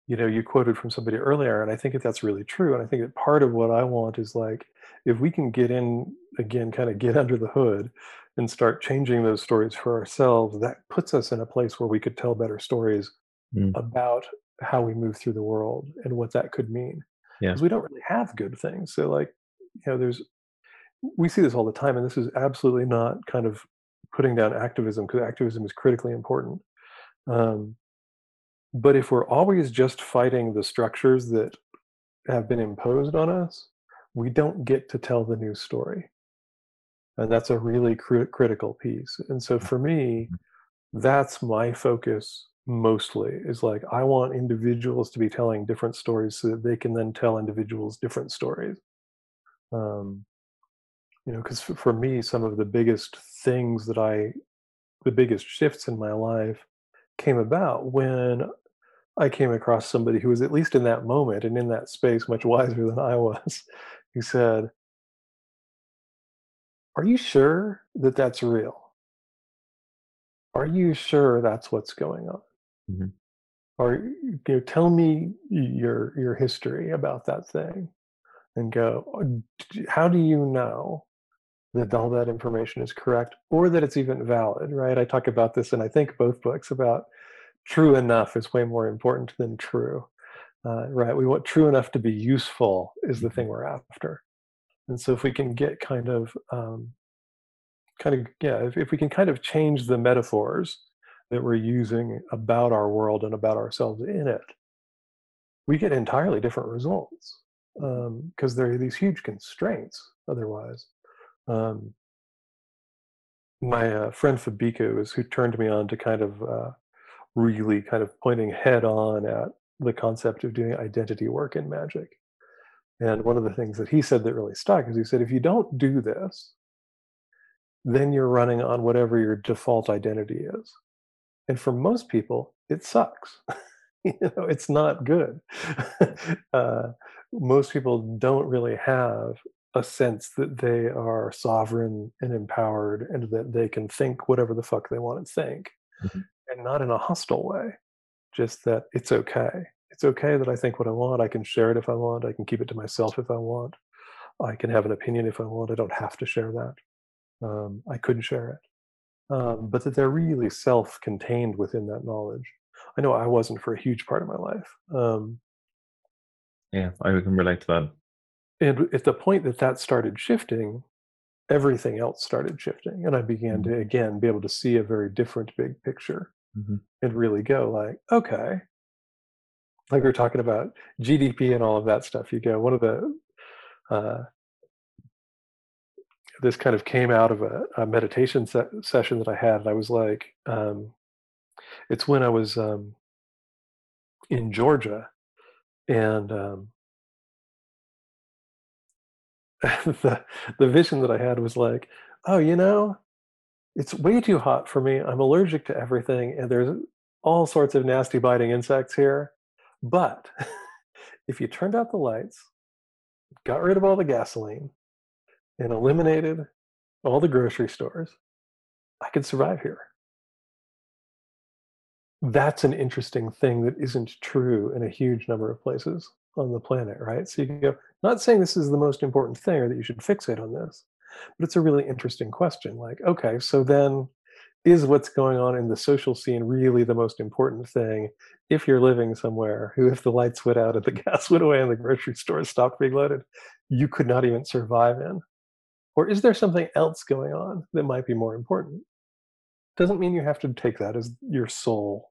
you know you quoted from somebody earlier and i think that that's really true and i think that part of what i want is like if we can get in again kind of get under the hood and start changing those stories for ourselves that puts us in a place where we could tell better stories Mm. about how we move through the world and what that could mean Yeah. because we don't really have good things so like you know there's we see this all the time and this is absolutely not kind of putting down activism because activism is critically important um, but if we're always just fighting the structures that have been imposed on us, we don't get to tell the new story. And that's a really cri- critical piece. And so for me, that's my focus mostly is like, I want individuals to be telling different stories so that they can then tell individuals different stories. Um, you know, because for, for me, some of the biggest things that I, the biggest shifts in my life came about when I came across somebody who was at least in that moment and in that space much wiser than I was, who said, Are you sure that that's real? Are you sure that's what's going on? Mhm. Or you know, tell me your your history about that thing, and go. "Uh, How do you know that all that information is correct, or that it's even valid? Right? I talk about this, and I think both books about true enough is way more important than true. Uh, right? We want true enough to be useful is the thing we're after. And so if we can get kind of um, kind of yeah, if, if we can kind of change the metaphors that we're using about our world and about ourselves in it, we get entirely different results because there are these huge constraints otherwise. Um, my uh, friend Fabeku was who turned me on to kind of uh, really kind of pointing head on at the concept of doing identity work in magic. And one of the things that he said that really stuck is he said, if you don't do this, then you're running on whatever your default identity is. And for most people, it sucks. you know, it's not good. uh, most people don't really have a sense that they are sovereign and empowered and that they can think whatever the fuck they want to think mm-hmm. and not in a hostile way just that it's okay. It's okay that i think what i want i can share it if i want i can keep it to myself if i want i can have an opinion if i want i don't have to share that. Um, i couldn't share it. Um, but that they're really self-contained within that knowledge. I know i wasn't for a huge part of my life um, yeah i can relate to that. And at the point that that started shifting everything else started shifting and i began mm-hmm. to again be able to see a very different big picture mm-hmm. and really go like okay like we are talking about gdp and all of that stuff you go one of the uh, this kind of came out of a, a meditation se- session that i had and i was like um, it's when i was um, in georgia and um, the the vision that I had was like, oh, you know, it's way too hot for me. I'm allergic to everything, and there's all sorts of nasty biting insects here. But if you turned out the lights, got rid of all the gasoline, and eliminated all the grocery stores, I could survive here. That's an interesting thing that isn't true in a huge number of places on the planet, right? So you can go, not saying this is the most important thing or that you should fixate on this, but it's a really interesting question. Like, okay, so then is what's going on in the social scene really the most important thing if you're living somewhere who, if the lights went out and the gas went away and the grocery store stopped being loaded, you could not even survive in? Or is there something else going on that might be more important? Doesn't mean you have to take that as your sole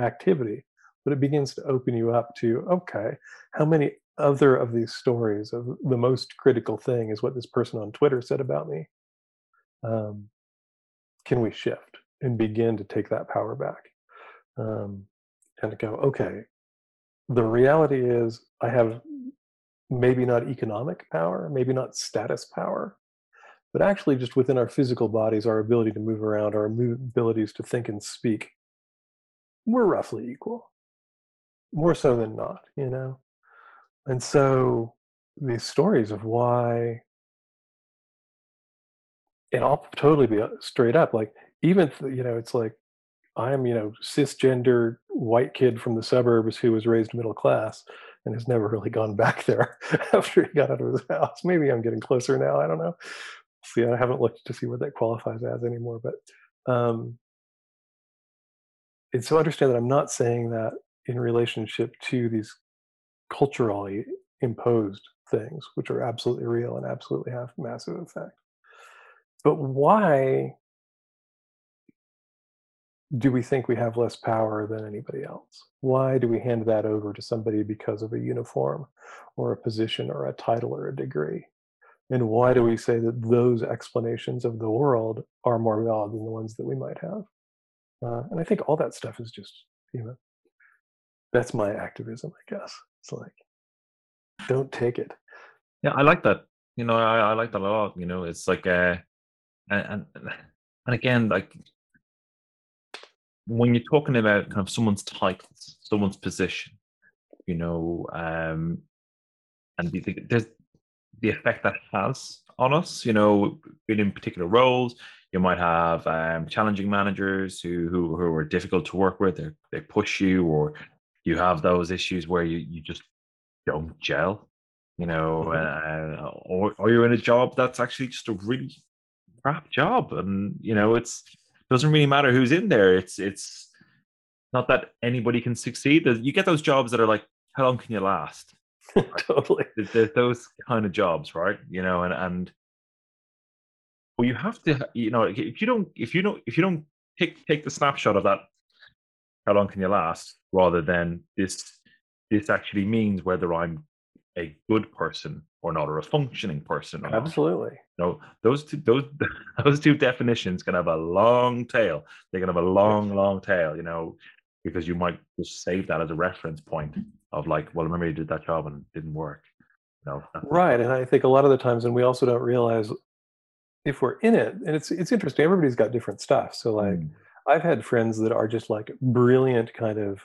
activity, but it begins to open you up to okay, how many other of these stories of the most critical thing is what this person on Twitter said about me. Um, can we shift and begin to take that power back um, and go, okay, the reality is I have maybe not economic power, maybe not status power, but actually just within our physical bodies, our ability to move around, our abilities to think and speak, we're roughly equal, more so than not, you know? And so these stories of why and I'll totally be uh, straight up like even you know it's like I'm you know cisgender white kid from the suburbs who was raised middle class and has never really gone back there after he got out of his house. Maybe I'm getting closer now. I don't know. See, I haven't looked to see what that qualifies as anymore. But um, and so understand that I'm not saying that in relationship to these culturally imposed things, which are absolutely real and absolutely have massive effect. But why do we think we have less power than anybody else? Why do we hand that over to somebody because of a uniform or a position or a title or a degree? And why do we say that those explanations of the world are more valid than the ones that we might have? Uh, and I think all that stuff is just, you know, that's my activism, I guess. It's like, don't take it. Yeah, I like that. You know, I, I like that a lot. You know, it's like, uh, and, and again, like when you're talking about kind of someone's titles, someone's position, you know, um, and the, there's the effect that has on us. You know, being in particular roles, you might have um, challenging managers who, who who are difficult to work with. They they push you, or you have those issues where you you just don't gel. You know, mm-hmm. uh, or or you're in a job that's actually just a really crap job, and you know it's doesn't really matter who's in there. It's it's not that anybody can succeed. You get those jobs that are like, how long can you last? Right? totally. There's those kind of jobs, right? You know, and and well, you have to, you know, if you don't, if you don't, if you don't take take the snapshot of that, how long can you last, rather than this, this actually means whether I'm a good person or not, or a functioning person. Absolutely. No, those two, those those two definitions can have a long tail. They can have a long, long tail. You know, because you might just save that as a reference point of like, well, remember you did that job and it didn't work. You know, Right, and I think a lot of the times, and we also don't realize if we're in it, and it's it's interesting. Everybody's got different stuff. So like, Mm, I've had friends that are just like brilliant, kind of,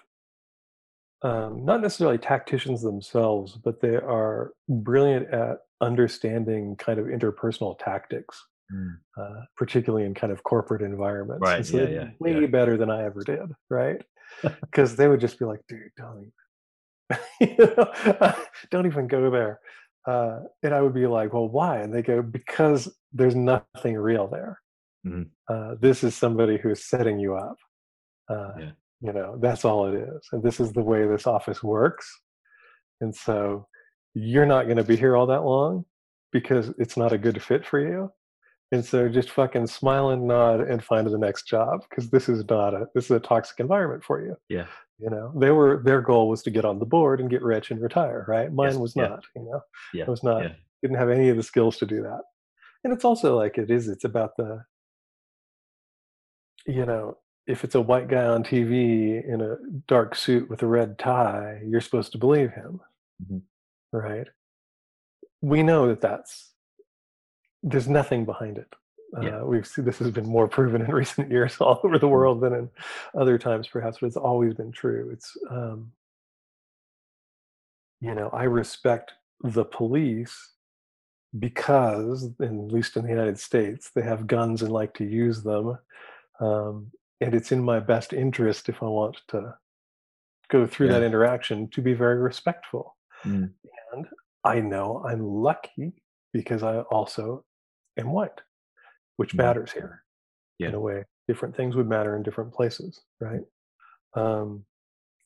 um, not necessarily tacticians themselves, but they are brilliant at understanding kind of interpersonal tactics, mm. uh, particularly in kind of corporate environments. Right, so yeah, yeah, way yeah. better than I ever did, right? Because they would just be like, dude, don't even you know, don't even go there. Uh, and I would be like, well, why? And they go, because there's nothing real there. Mhm. Uh, this is somebody who is setting you up. Uh, Yeah. You know, that's all it is. And this is the way this office works. And so you're not going to be here all that long because it's not a good fit for you. And so just fucking smile and nod and find the next job because this is not a this is a toxic environment for you Yeah. you know they were their goal was to get on the board and get rich and retire right mine Yes, was yeah. not you know Yeah. i was not yeah. didn't have any of the skills to do that and it's also like it is it's about the you know if it's a white guy on tv in a dark suit with a red tie you're supposed to believe him Mhm. right we know that that's there's nothing behind it Yeah. uh, we've seen this has been more proven in recent years all over the world than in other times perhaps but it's always been true it's um you know i respect the police because at least in the united states they have guns and like to use them um, and it's in my best interest if i want to go through that interaction to be very respectful Mm. and i know i'm lucky because i also am white which Mhm. matters here Yeah. in a way different things would matter in different places right um,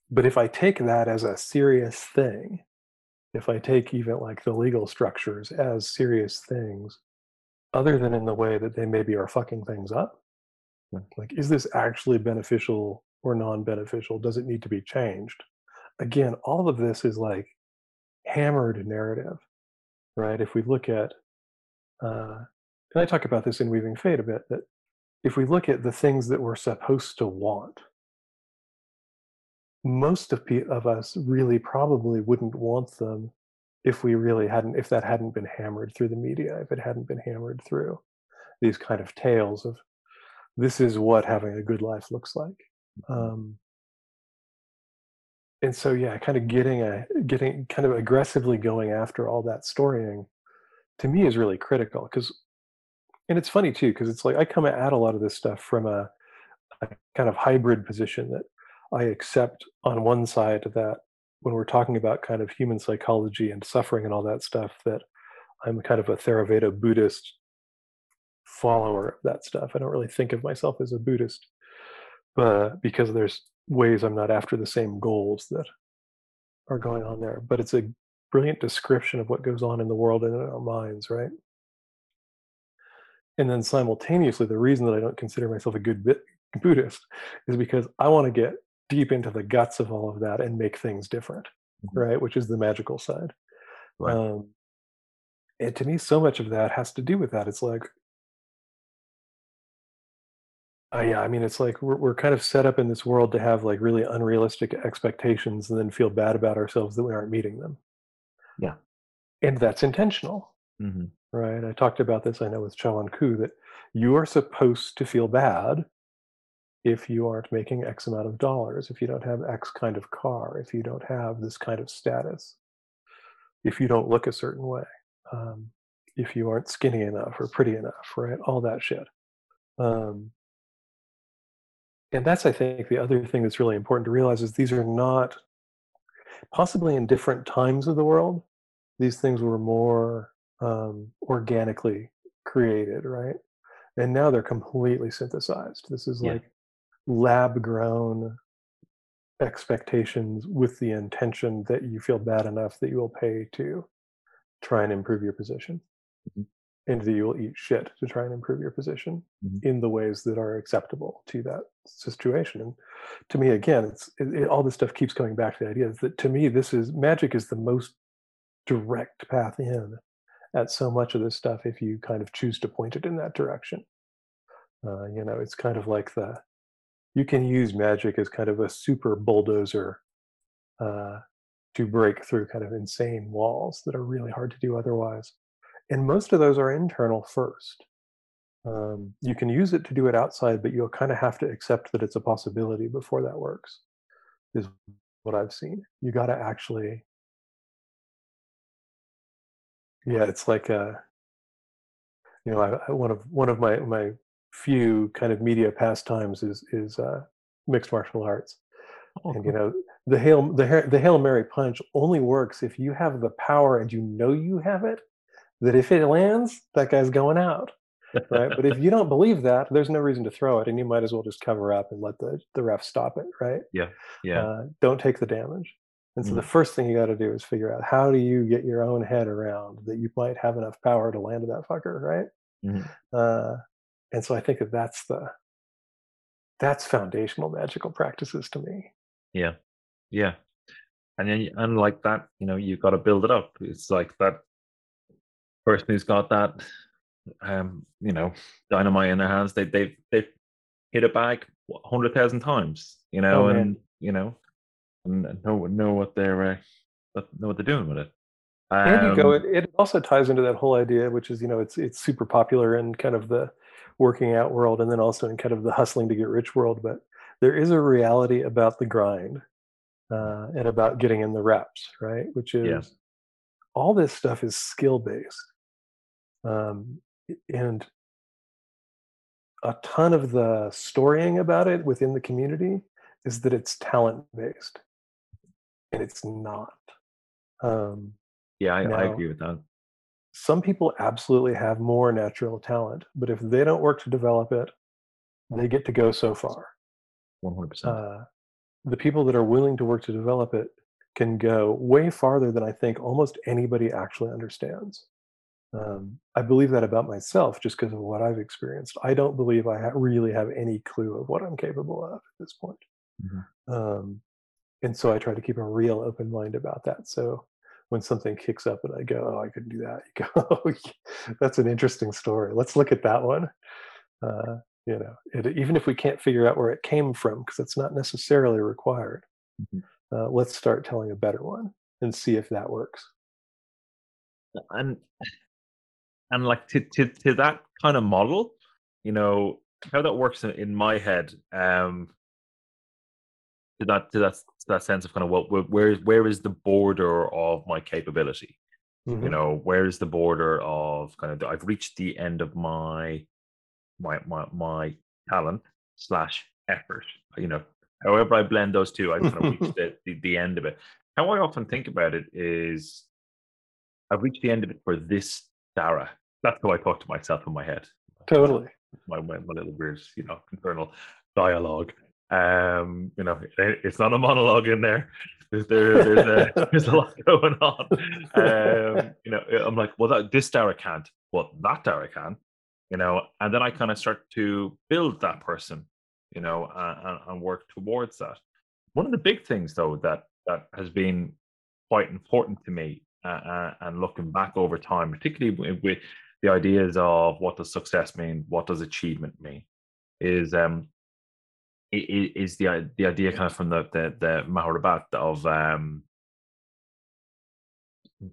but if i take that as a serious thing if i take even like the legal structures as serious things other than in the way that they maybe are fucking things up Yeah. Like is this actually beneficial or non-beneficial? Does it need to be changed? Again all of this is like hammered narrative right? If we look at uh, and i talk about this in weaving fate a bit that if we look at the things that we're supposed to want most of, of us really probably wouldn't want them if we really hadn't if that hadn't been hammered through the media if it hadn't been hammered through these kind of tales of this is what having a good life looks like um, and so yeah kind of getting a getting kind of aggressively going after all that storying to me is really critical because and it's funny too because it's like i come at a lot of this stuff from a, a kind of hybrid position that i accept on one side that when we're talking about kind of human psychology and suffering and all that stuff that i'm kind of a theravada buddhist follower of that stuff. I don't really think of myself as a buddhist but because there's ways i'm not after the same goals that are going on there. But it's a brilliant description of what goes on in the world and in our minds right? And then simultaneously the reason that i don't consider myself a good bit buddhist is because i want to get deep into the guts of all of that and make things different Mhm. right? Which is the magical side. Right. um, and to me so much of that has to do with that. It's like uh, yeah i mean it's like we're, we're kind of set up in this world to have like really unrealistic expectations and then feel bad about ourselves that we aren't meeting them Yeah. and that's intentional Mhm. right? I talked about this, I know, with Chawan Ku, that you are supposed to feel bad if you aren't making X amount of dollars, if you don't have X kind of car, if you don't have this kind of status, if you don't look a certain way, um, if you aren't skinny enough or pretty enough, right? All that shit. Um, and that's, I think, the other thing that's really important to realize is these are not, possibly in different times of the world, these things were more um, organically created, right? And now they're completely synthesized. This is Yeah. like lab grown expectations with the intention that you feel bad enough that you will pay to try and improve your position Mhm. And that you will eat shit to try and improve your position Mhm. in the ways that are acceptable to that situation and to me again it's it, it- all this stuff keeps coming back to the idea that to me this is magic is the most direct path in at so much of this stuff if you kind of choose to point it in that direction uh, you know it's kind of like the you can use magic as kind of a super bulldozer uh, to break through kind of insane walls that are really hard to do otherwise. And most of those are internal first. Um, you can use it to do it outside, but you'll kind of have to accept that it's a possibility before that works, is what I've seen. You got to actually, yeah, it's like a, you know, I, I, one of one of my my few kind of media pastimes is is uh, mixed martial arts, oh, and you know the hail the the hail mary punch only works if you have the power and you know you have it. That if it lands, that guy's going out right? but if you don't believe that, there's no reason to throw it, and you might as well just cover up and let the the ref stop it, right? Yeah, yeah. Uh, don't take the damage. And so mm. the first thing you got to do is figure out how do you get your own head around that you might have enough power to land that fucker, right? Mm-hmm. Uh, and so I think that that's the that's foundational magical practices to me. Yeah, yeah, and then and like that, you know, you've got to build it up. It's like that person who's got that um, you know, dynamite in their hands. They they've they've hit a bag hundred thousand times, you know, oh, and you know, and know know what they're uh, know what they're doing with it. Um, and you go. It, it also ties into that whole idea, which is you know, it's it's super popular in kind of the working out world, and then also in kind of the hustling to get rich world. But there is a reality about the grind uh, and about getting in the reps, right? Which is yeah. all this stuff is skill based. Um, and a ton of the storying about it within the community is that it's talent based and it's not. Um, yeah I, now, I, agree with that. some people absolutely have more natural talent but if they don't work to develop it they get to go so far. 100% uh, the people that are willing to work to develop it can go way farther than i think almost anybody actually understands um, I believe that about myself just because of what I've experienced. I don't believe I ha- really have any clue of what I'm capable of at this point. Mm-hmm. Um, and so I try to keep a real open mind about that. So when something kicks up and I go, oh, I couldn't do that, you go, oh, that's an interesting story. Let's look at that one. Uh, you know, it, even if we can't figure out where it came from, because it's not necessarily required, mm-hmm. uh, let's start telling a better one and see if that works. And and like to, to to that kind of model you know how that works in, in my head um to that to that to that sense of kind of what where where is the border of my capability? Mm-hmm. you know where is the border of kind of i've reached the end of my my my, my talent slash effort you know? However i blend those two i kind of reached the, the, the end of it. How i often think about it is i've reached the end of it for this Dara that's how I talk to myself in my head. Totally. My, my, my little weird, you know, internal dialogue. Um, you know, it's not a monologue in there. There's there, there's a there's a lot going on. Um, you know, I'm like, well, that this Dara can't. Well, that Dara can. You know, and then I kind of start to build that person. You know, and, and work towards that. One of the big things, though, that that has been quite important to me, uh, uh, and looking back over time, particularly with, with the ideas of what does success mean, what does achievement mean, is um is the the idea kind of from the the, the Mahabharata of um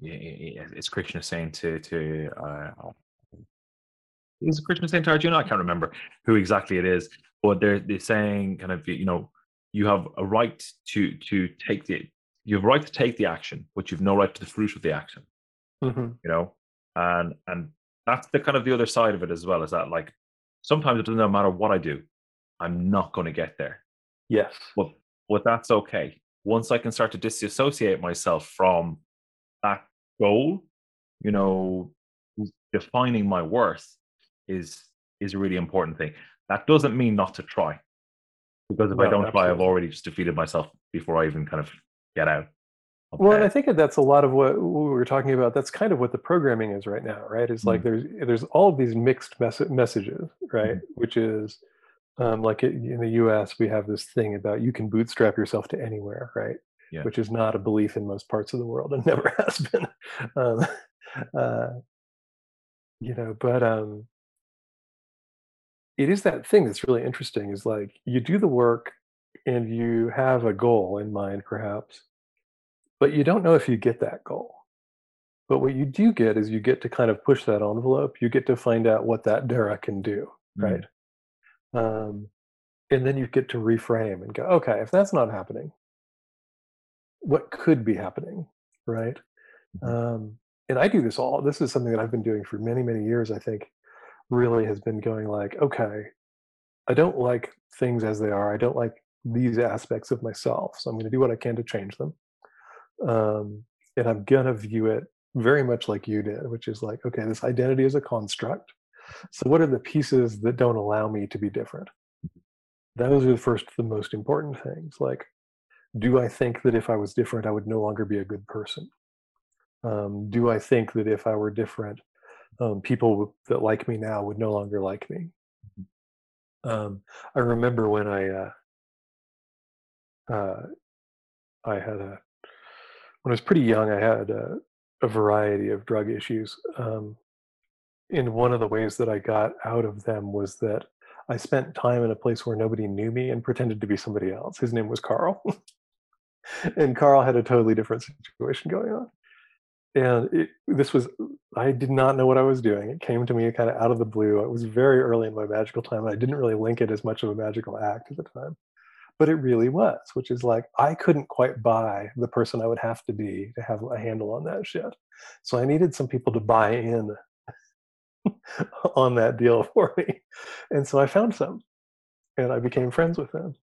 it's Krishna saying to to uh, is Krishna saying to Arjuna? I can't remember who exactly it is, but they're they're saying kind of you know you have a right to to take the you have a right to take the action, but you've no right to the fruit of the action. Mm-hmm. You know, and and that's the kind of the other side of it as well is that like sometimes it doesn't matter what I do, I'm not going to get there. Yes. But but that's okay. Once I can start to disassociate myself from that goal, you know, defining my worth is is a really important thing. That doesn't mean not to try. Because if I don't absolutely. try, I've already just defeated myself before I even kind of get out. Well, and I think that that's a lot of what we were talking about. That's kind of what the programming is right now, right? Is like mm-hmm. there's there's all of these mixed mes- messages, right? Mm-hmm. Which is um, like in the U.S. we have this thing about you can bootstrap yourself to anywhere, right? Yeah. Which is not a belief in most parts of the world and never has been. Um, uh, you know, but um, it is that thing that's really interesting is like you do the work and you have a goal in mind perhaps but you don't know if you get that goal but what you do get is you get to kind of push that envelope you get to find out what that dara can do right um, and then you get to reframe and go okay if that's not happening what could be happening right Mhm. um, and i do this all this is something that i've been doing for many many years i think really has been going like okay I don't like things as they are. I don't like these aspects of myself. So I'm going to do what I can to change them. Um, and I'm going to view it very much like you did, which is like, okay, this identity is a construct. So what are the pieces that don't allow me to be different? Those are the first, the most important things. Like, do I think that if I was different, I would no longer be a good person? Um, do I think that if I were different, um, people that like me now would no longer like me? Um, I remember when I uh, uh, I had a when I was pretty young, I had a, a variety of drug issues. Um, and one of the ways that I got out of them was that I spent time in a place where nobody knew me and pretended to be somebody else. His name was Carl, and Carl had a totally different situation going on. And it, this was I did not know what I was doing. It came to me kind of out of the blue. It was very early in my magical time, I didn't really link it as much of a magical act at the time. But it really was, which is like I couldn't quite buy the person I would have to be to have a handle on that shit. So I needed some people to buy in on that deal for me. And so I found some and I became friends with them.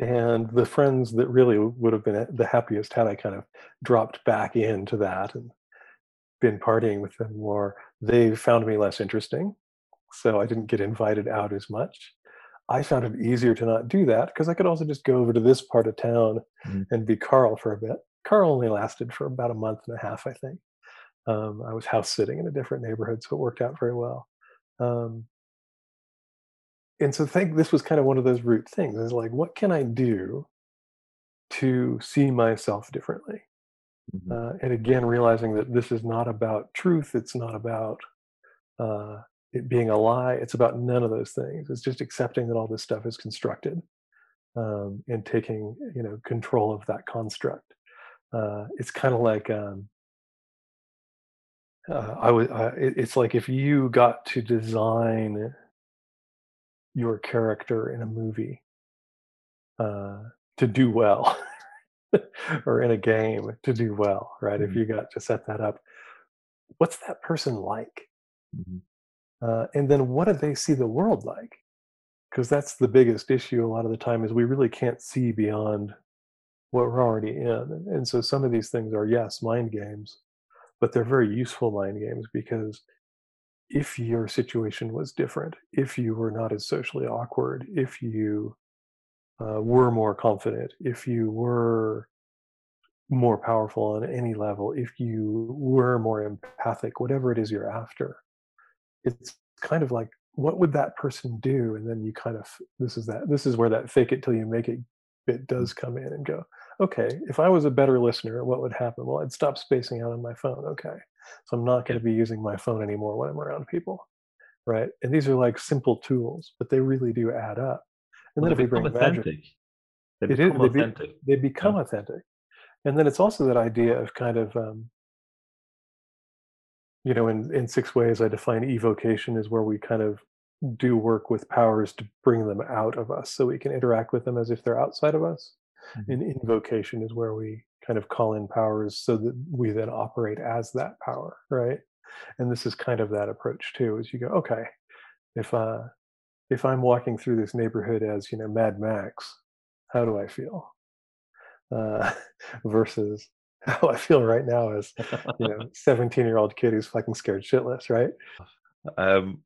And the friends that really would have been the happiest had I kind of dropped back into that and been partying with them more, they found me less interesting. So I didn't get invited out as much. I found it easier to not do that because I could also just go over to this part of town Mhm. and be Carl for a bit. Carl only lasted for about a month and a half, I think. Um, I was house sitting in a different neighborhood, so it worked out very well. Um, and so I think this was kind of one of those root things. Is like, what can I do to see myself differently? Mhm. Uh, and again, realizing that this is not about truth. It's not about uh, it being a lie. It's about none of those things. It's just accepting that all this stuff is constructed um, and taking you know control of that construct. Uh, it's kind of like um, uh, I would. Uh, it, it's like if you got to design your character in a movie uh, to do well, or in a game to do well, right? If Mhm. you got to set that up, what's that person like? Mhm. Uh, and then what do they see the world like? Because that's the biggest issue a lot of the time is we really can't see beyond what we're already in. And so some of these things are, yes, mind games, but they're very useful mind games because if your situation was different, if you were not as socially awkward, if you uh, were more confident, if you were more powerful on any level, if you were more empathic, whatever it is you're after, it's kind of like what would that person do? And then you kind of this is that this is where that fake it till you make it bit does come in and go okay if i was a better listener what would happen? Well i'd stop spacing out on my phone okay. So i'm not going to be using my phone anymore when i'm around people right? And these are like simple tools but they really do add up. And Well, then if they we bring become magic authentic. They It is- become they be- authentic. they become authentic. And then it's also that idea of kind of um, you know in in six ways i define evocation is where we kind of do work with powers to bring them out of us so we can interact with them as if they're outside of us. Mhm. and invocation is where we kind of call in powers so that we then operate as that power right? And this is kind of that approach too is you go okay if uh if i'm walking through this neighborhood as you know mad max how do i feel? Uh versus how i feel right now as you know 17 year old kid who's fucking scared shitless right um,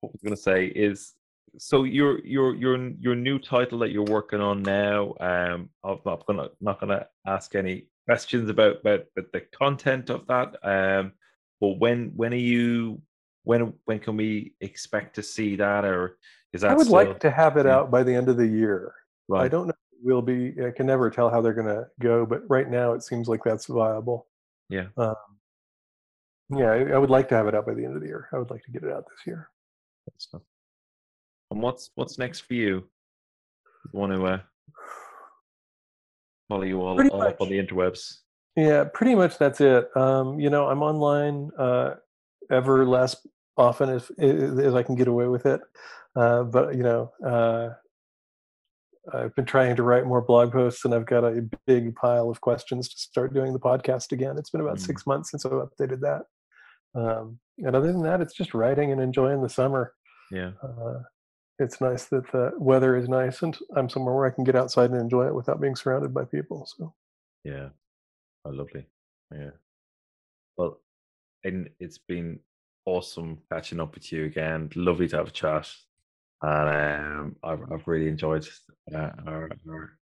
what I was going to say is, so your your your your new title that you're working on now. Um, I'm not gonna not gonna ask any questions about about, about the content of that. Um, but when when are you when when can we expect to see that, or is that i would still, like to have it yeah. out by the end of the year i don't know if will be i can never tell how they're going to go but right now it seems like that's viable Yeah. um, yeah I, I would like to have it out by the end of the year i would like to get it out this year. And what's what's next for you? Want to uh, follow you all, all up on the interwebs? Yeah, pretty much that's it. Um, you know, I'm online uh, ever less often as, as I can get away with it. Uh, but you know, uh, I've been trying to write more blog posts, and I've got a big pile of questions to start doing the podcast again. It's been about mm. six months since I've updated that. Um, and other than that, it's just writing and enjoying the summer. Yeah. Uh, it's nice that the weather is nice, and I'm somewhere where I can get outside and enjoy it without being surrounded by people. So. Yeah. Oh, lovely. Yeah. Well, and it's been awesome catching up with you again. Lovely to have a chat, and um, I've I've really enjoyed uh, our, our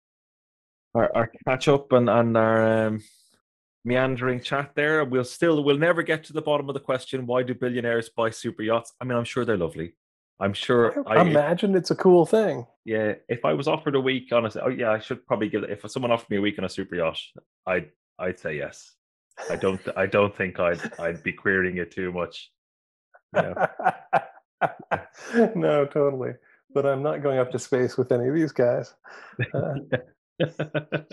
our our catch up and and our um, meandering chat there. We'll still we'll never get to the bottom of the question: Why do billionaires buy super yachts? I mean, I'm sure they're lovely. I'm sure. I, imagine it's a cool thing. Yeah, if I was offered a week on a, oh yeah, I should probably give. If someone offered me a week on a super yacht, I'd I'd say yes. I don't. I don't think I'd. I'd be querying it too much. no, totally. But I'm not going up to space with any of these guys. Uh,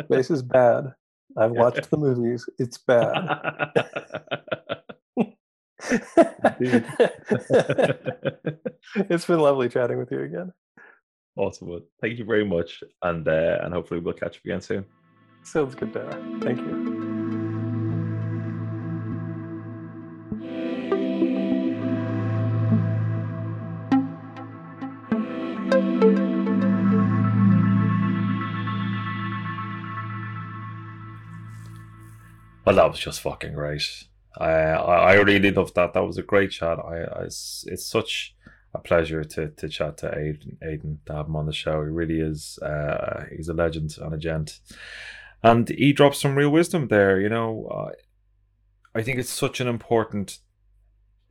space is bad. I've watched the movies. It's bad. it's been lovely chatting with you again. Awesome. Thank you very much, and uh, and hopefully we'll catch up again soon. Sounds good, Dara. Thank you. Well, that was just fucking great. I I really loved that. That was a great chat. I, I it's, it's such a pleasure to to chat to Aidan, Aidan to have him on the show. He really is. Uh, he's a legend and a gent, and he drops some real wisdom there. You know, uh, I think it's such an important,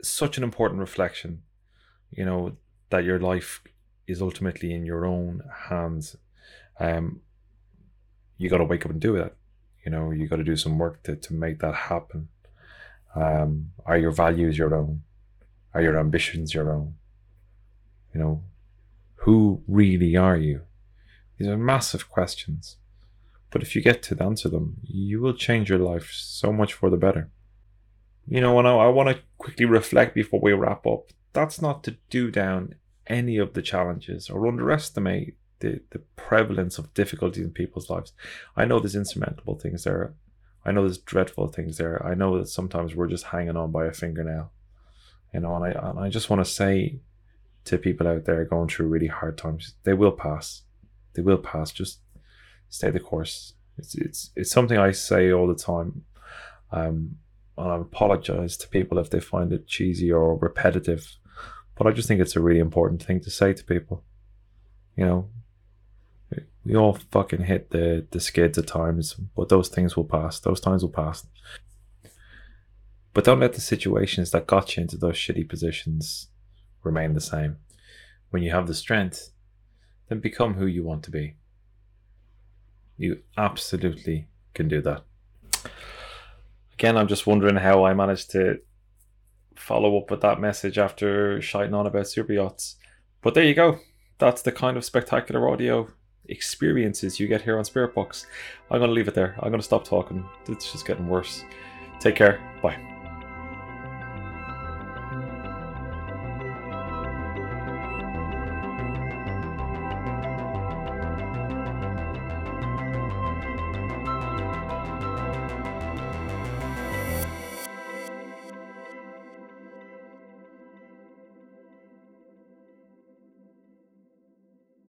such an important reflection. You know that your life is ultimately in your own hands. Um, you got to wake up and do it you know you got to do some work to, to make that happen. Um, are your values your own? Are your ambitions your own? You know who really are you? These are massive questions but if you get to answer them you will change your life so much for the better. You know and I, I want to quickly reflect before we wrap up. That's not to do down any of the challenges or underestimate the, the prevalence of difficulties in people's lives. I know there's insurmountable things there. I know there's dreadful things there. I know that sometimes we're just hanging on by a fingernail. You know, and I and I just want to say to people out there going through really hard times, they will pass. They will pass. Just stay the course. It's it's it's something I say all the time. Um, and I apologize to people if they find it cheesy or repetitive, but I just think it's a really important thing to say to people. You know, we all fucking hit the, the skids at times, but those things will pass. Those times will pass. But don't let the situations that got you into those shitty positions remain the same. When you have the strength, then become who you want to be. You absolutely can do that. Again, I'm just wondering how I managed to follow up with that message after shiting on about super yachts. But there you go. That's the kind of spectacular audio experiences you get here on Spirit Box. I'm going to leave it there. I'm going to stop talking. It's just getting worse. Take care. Bye.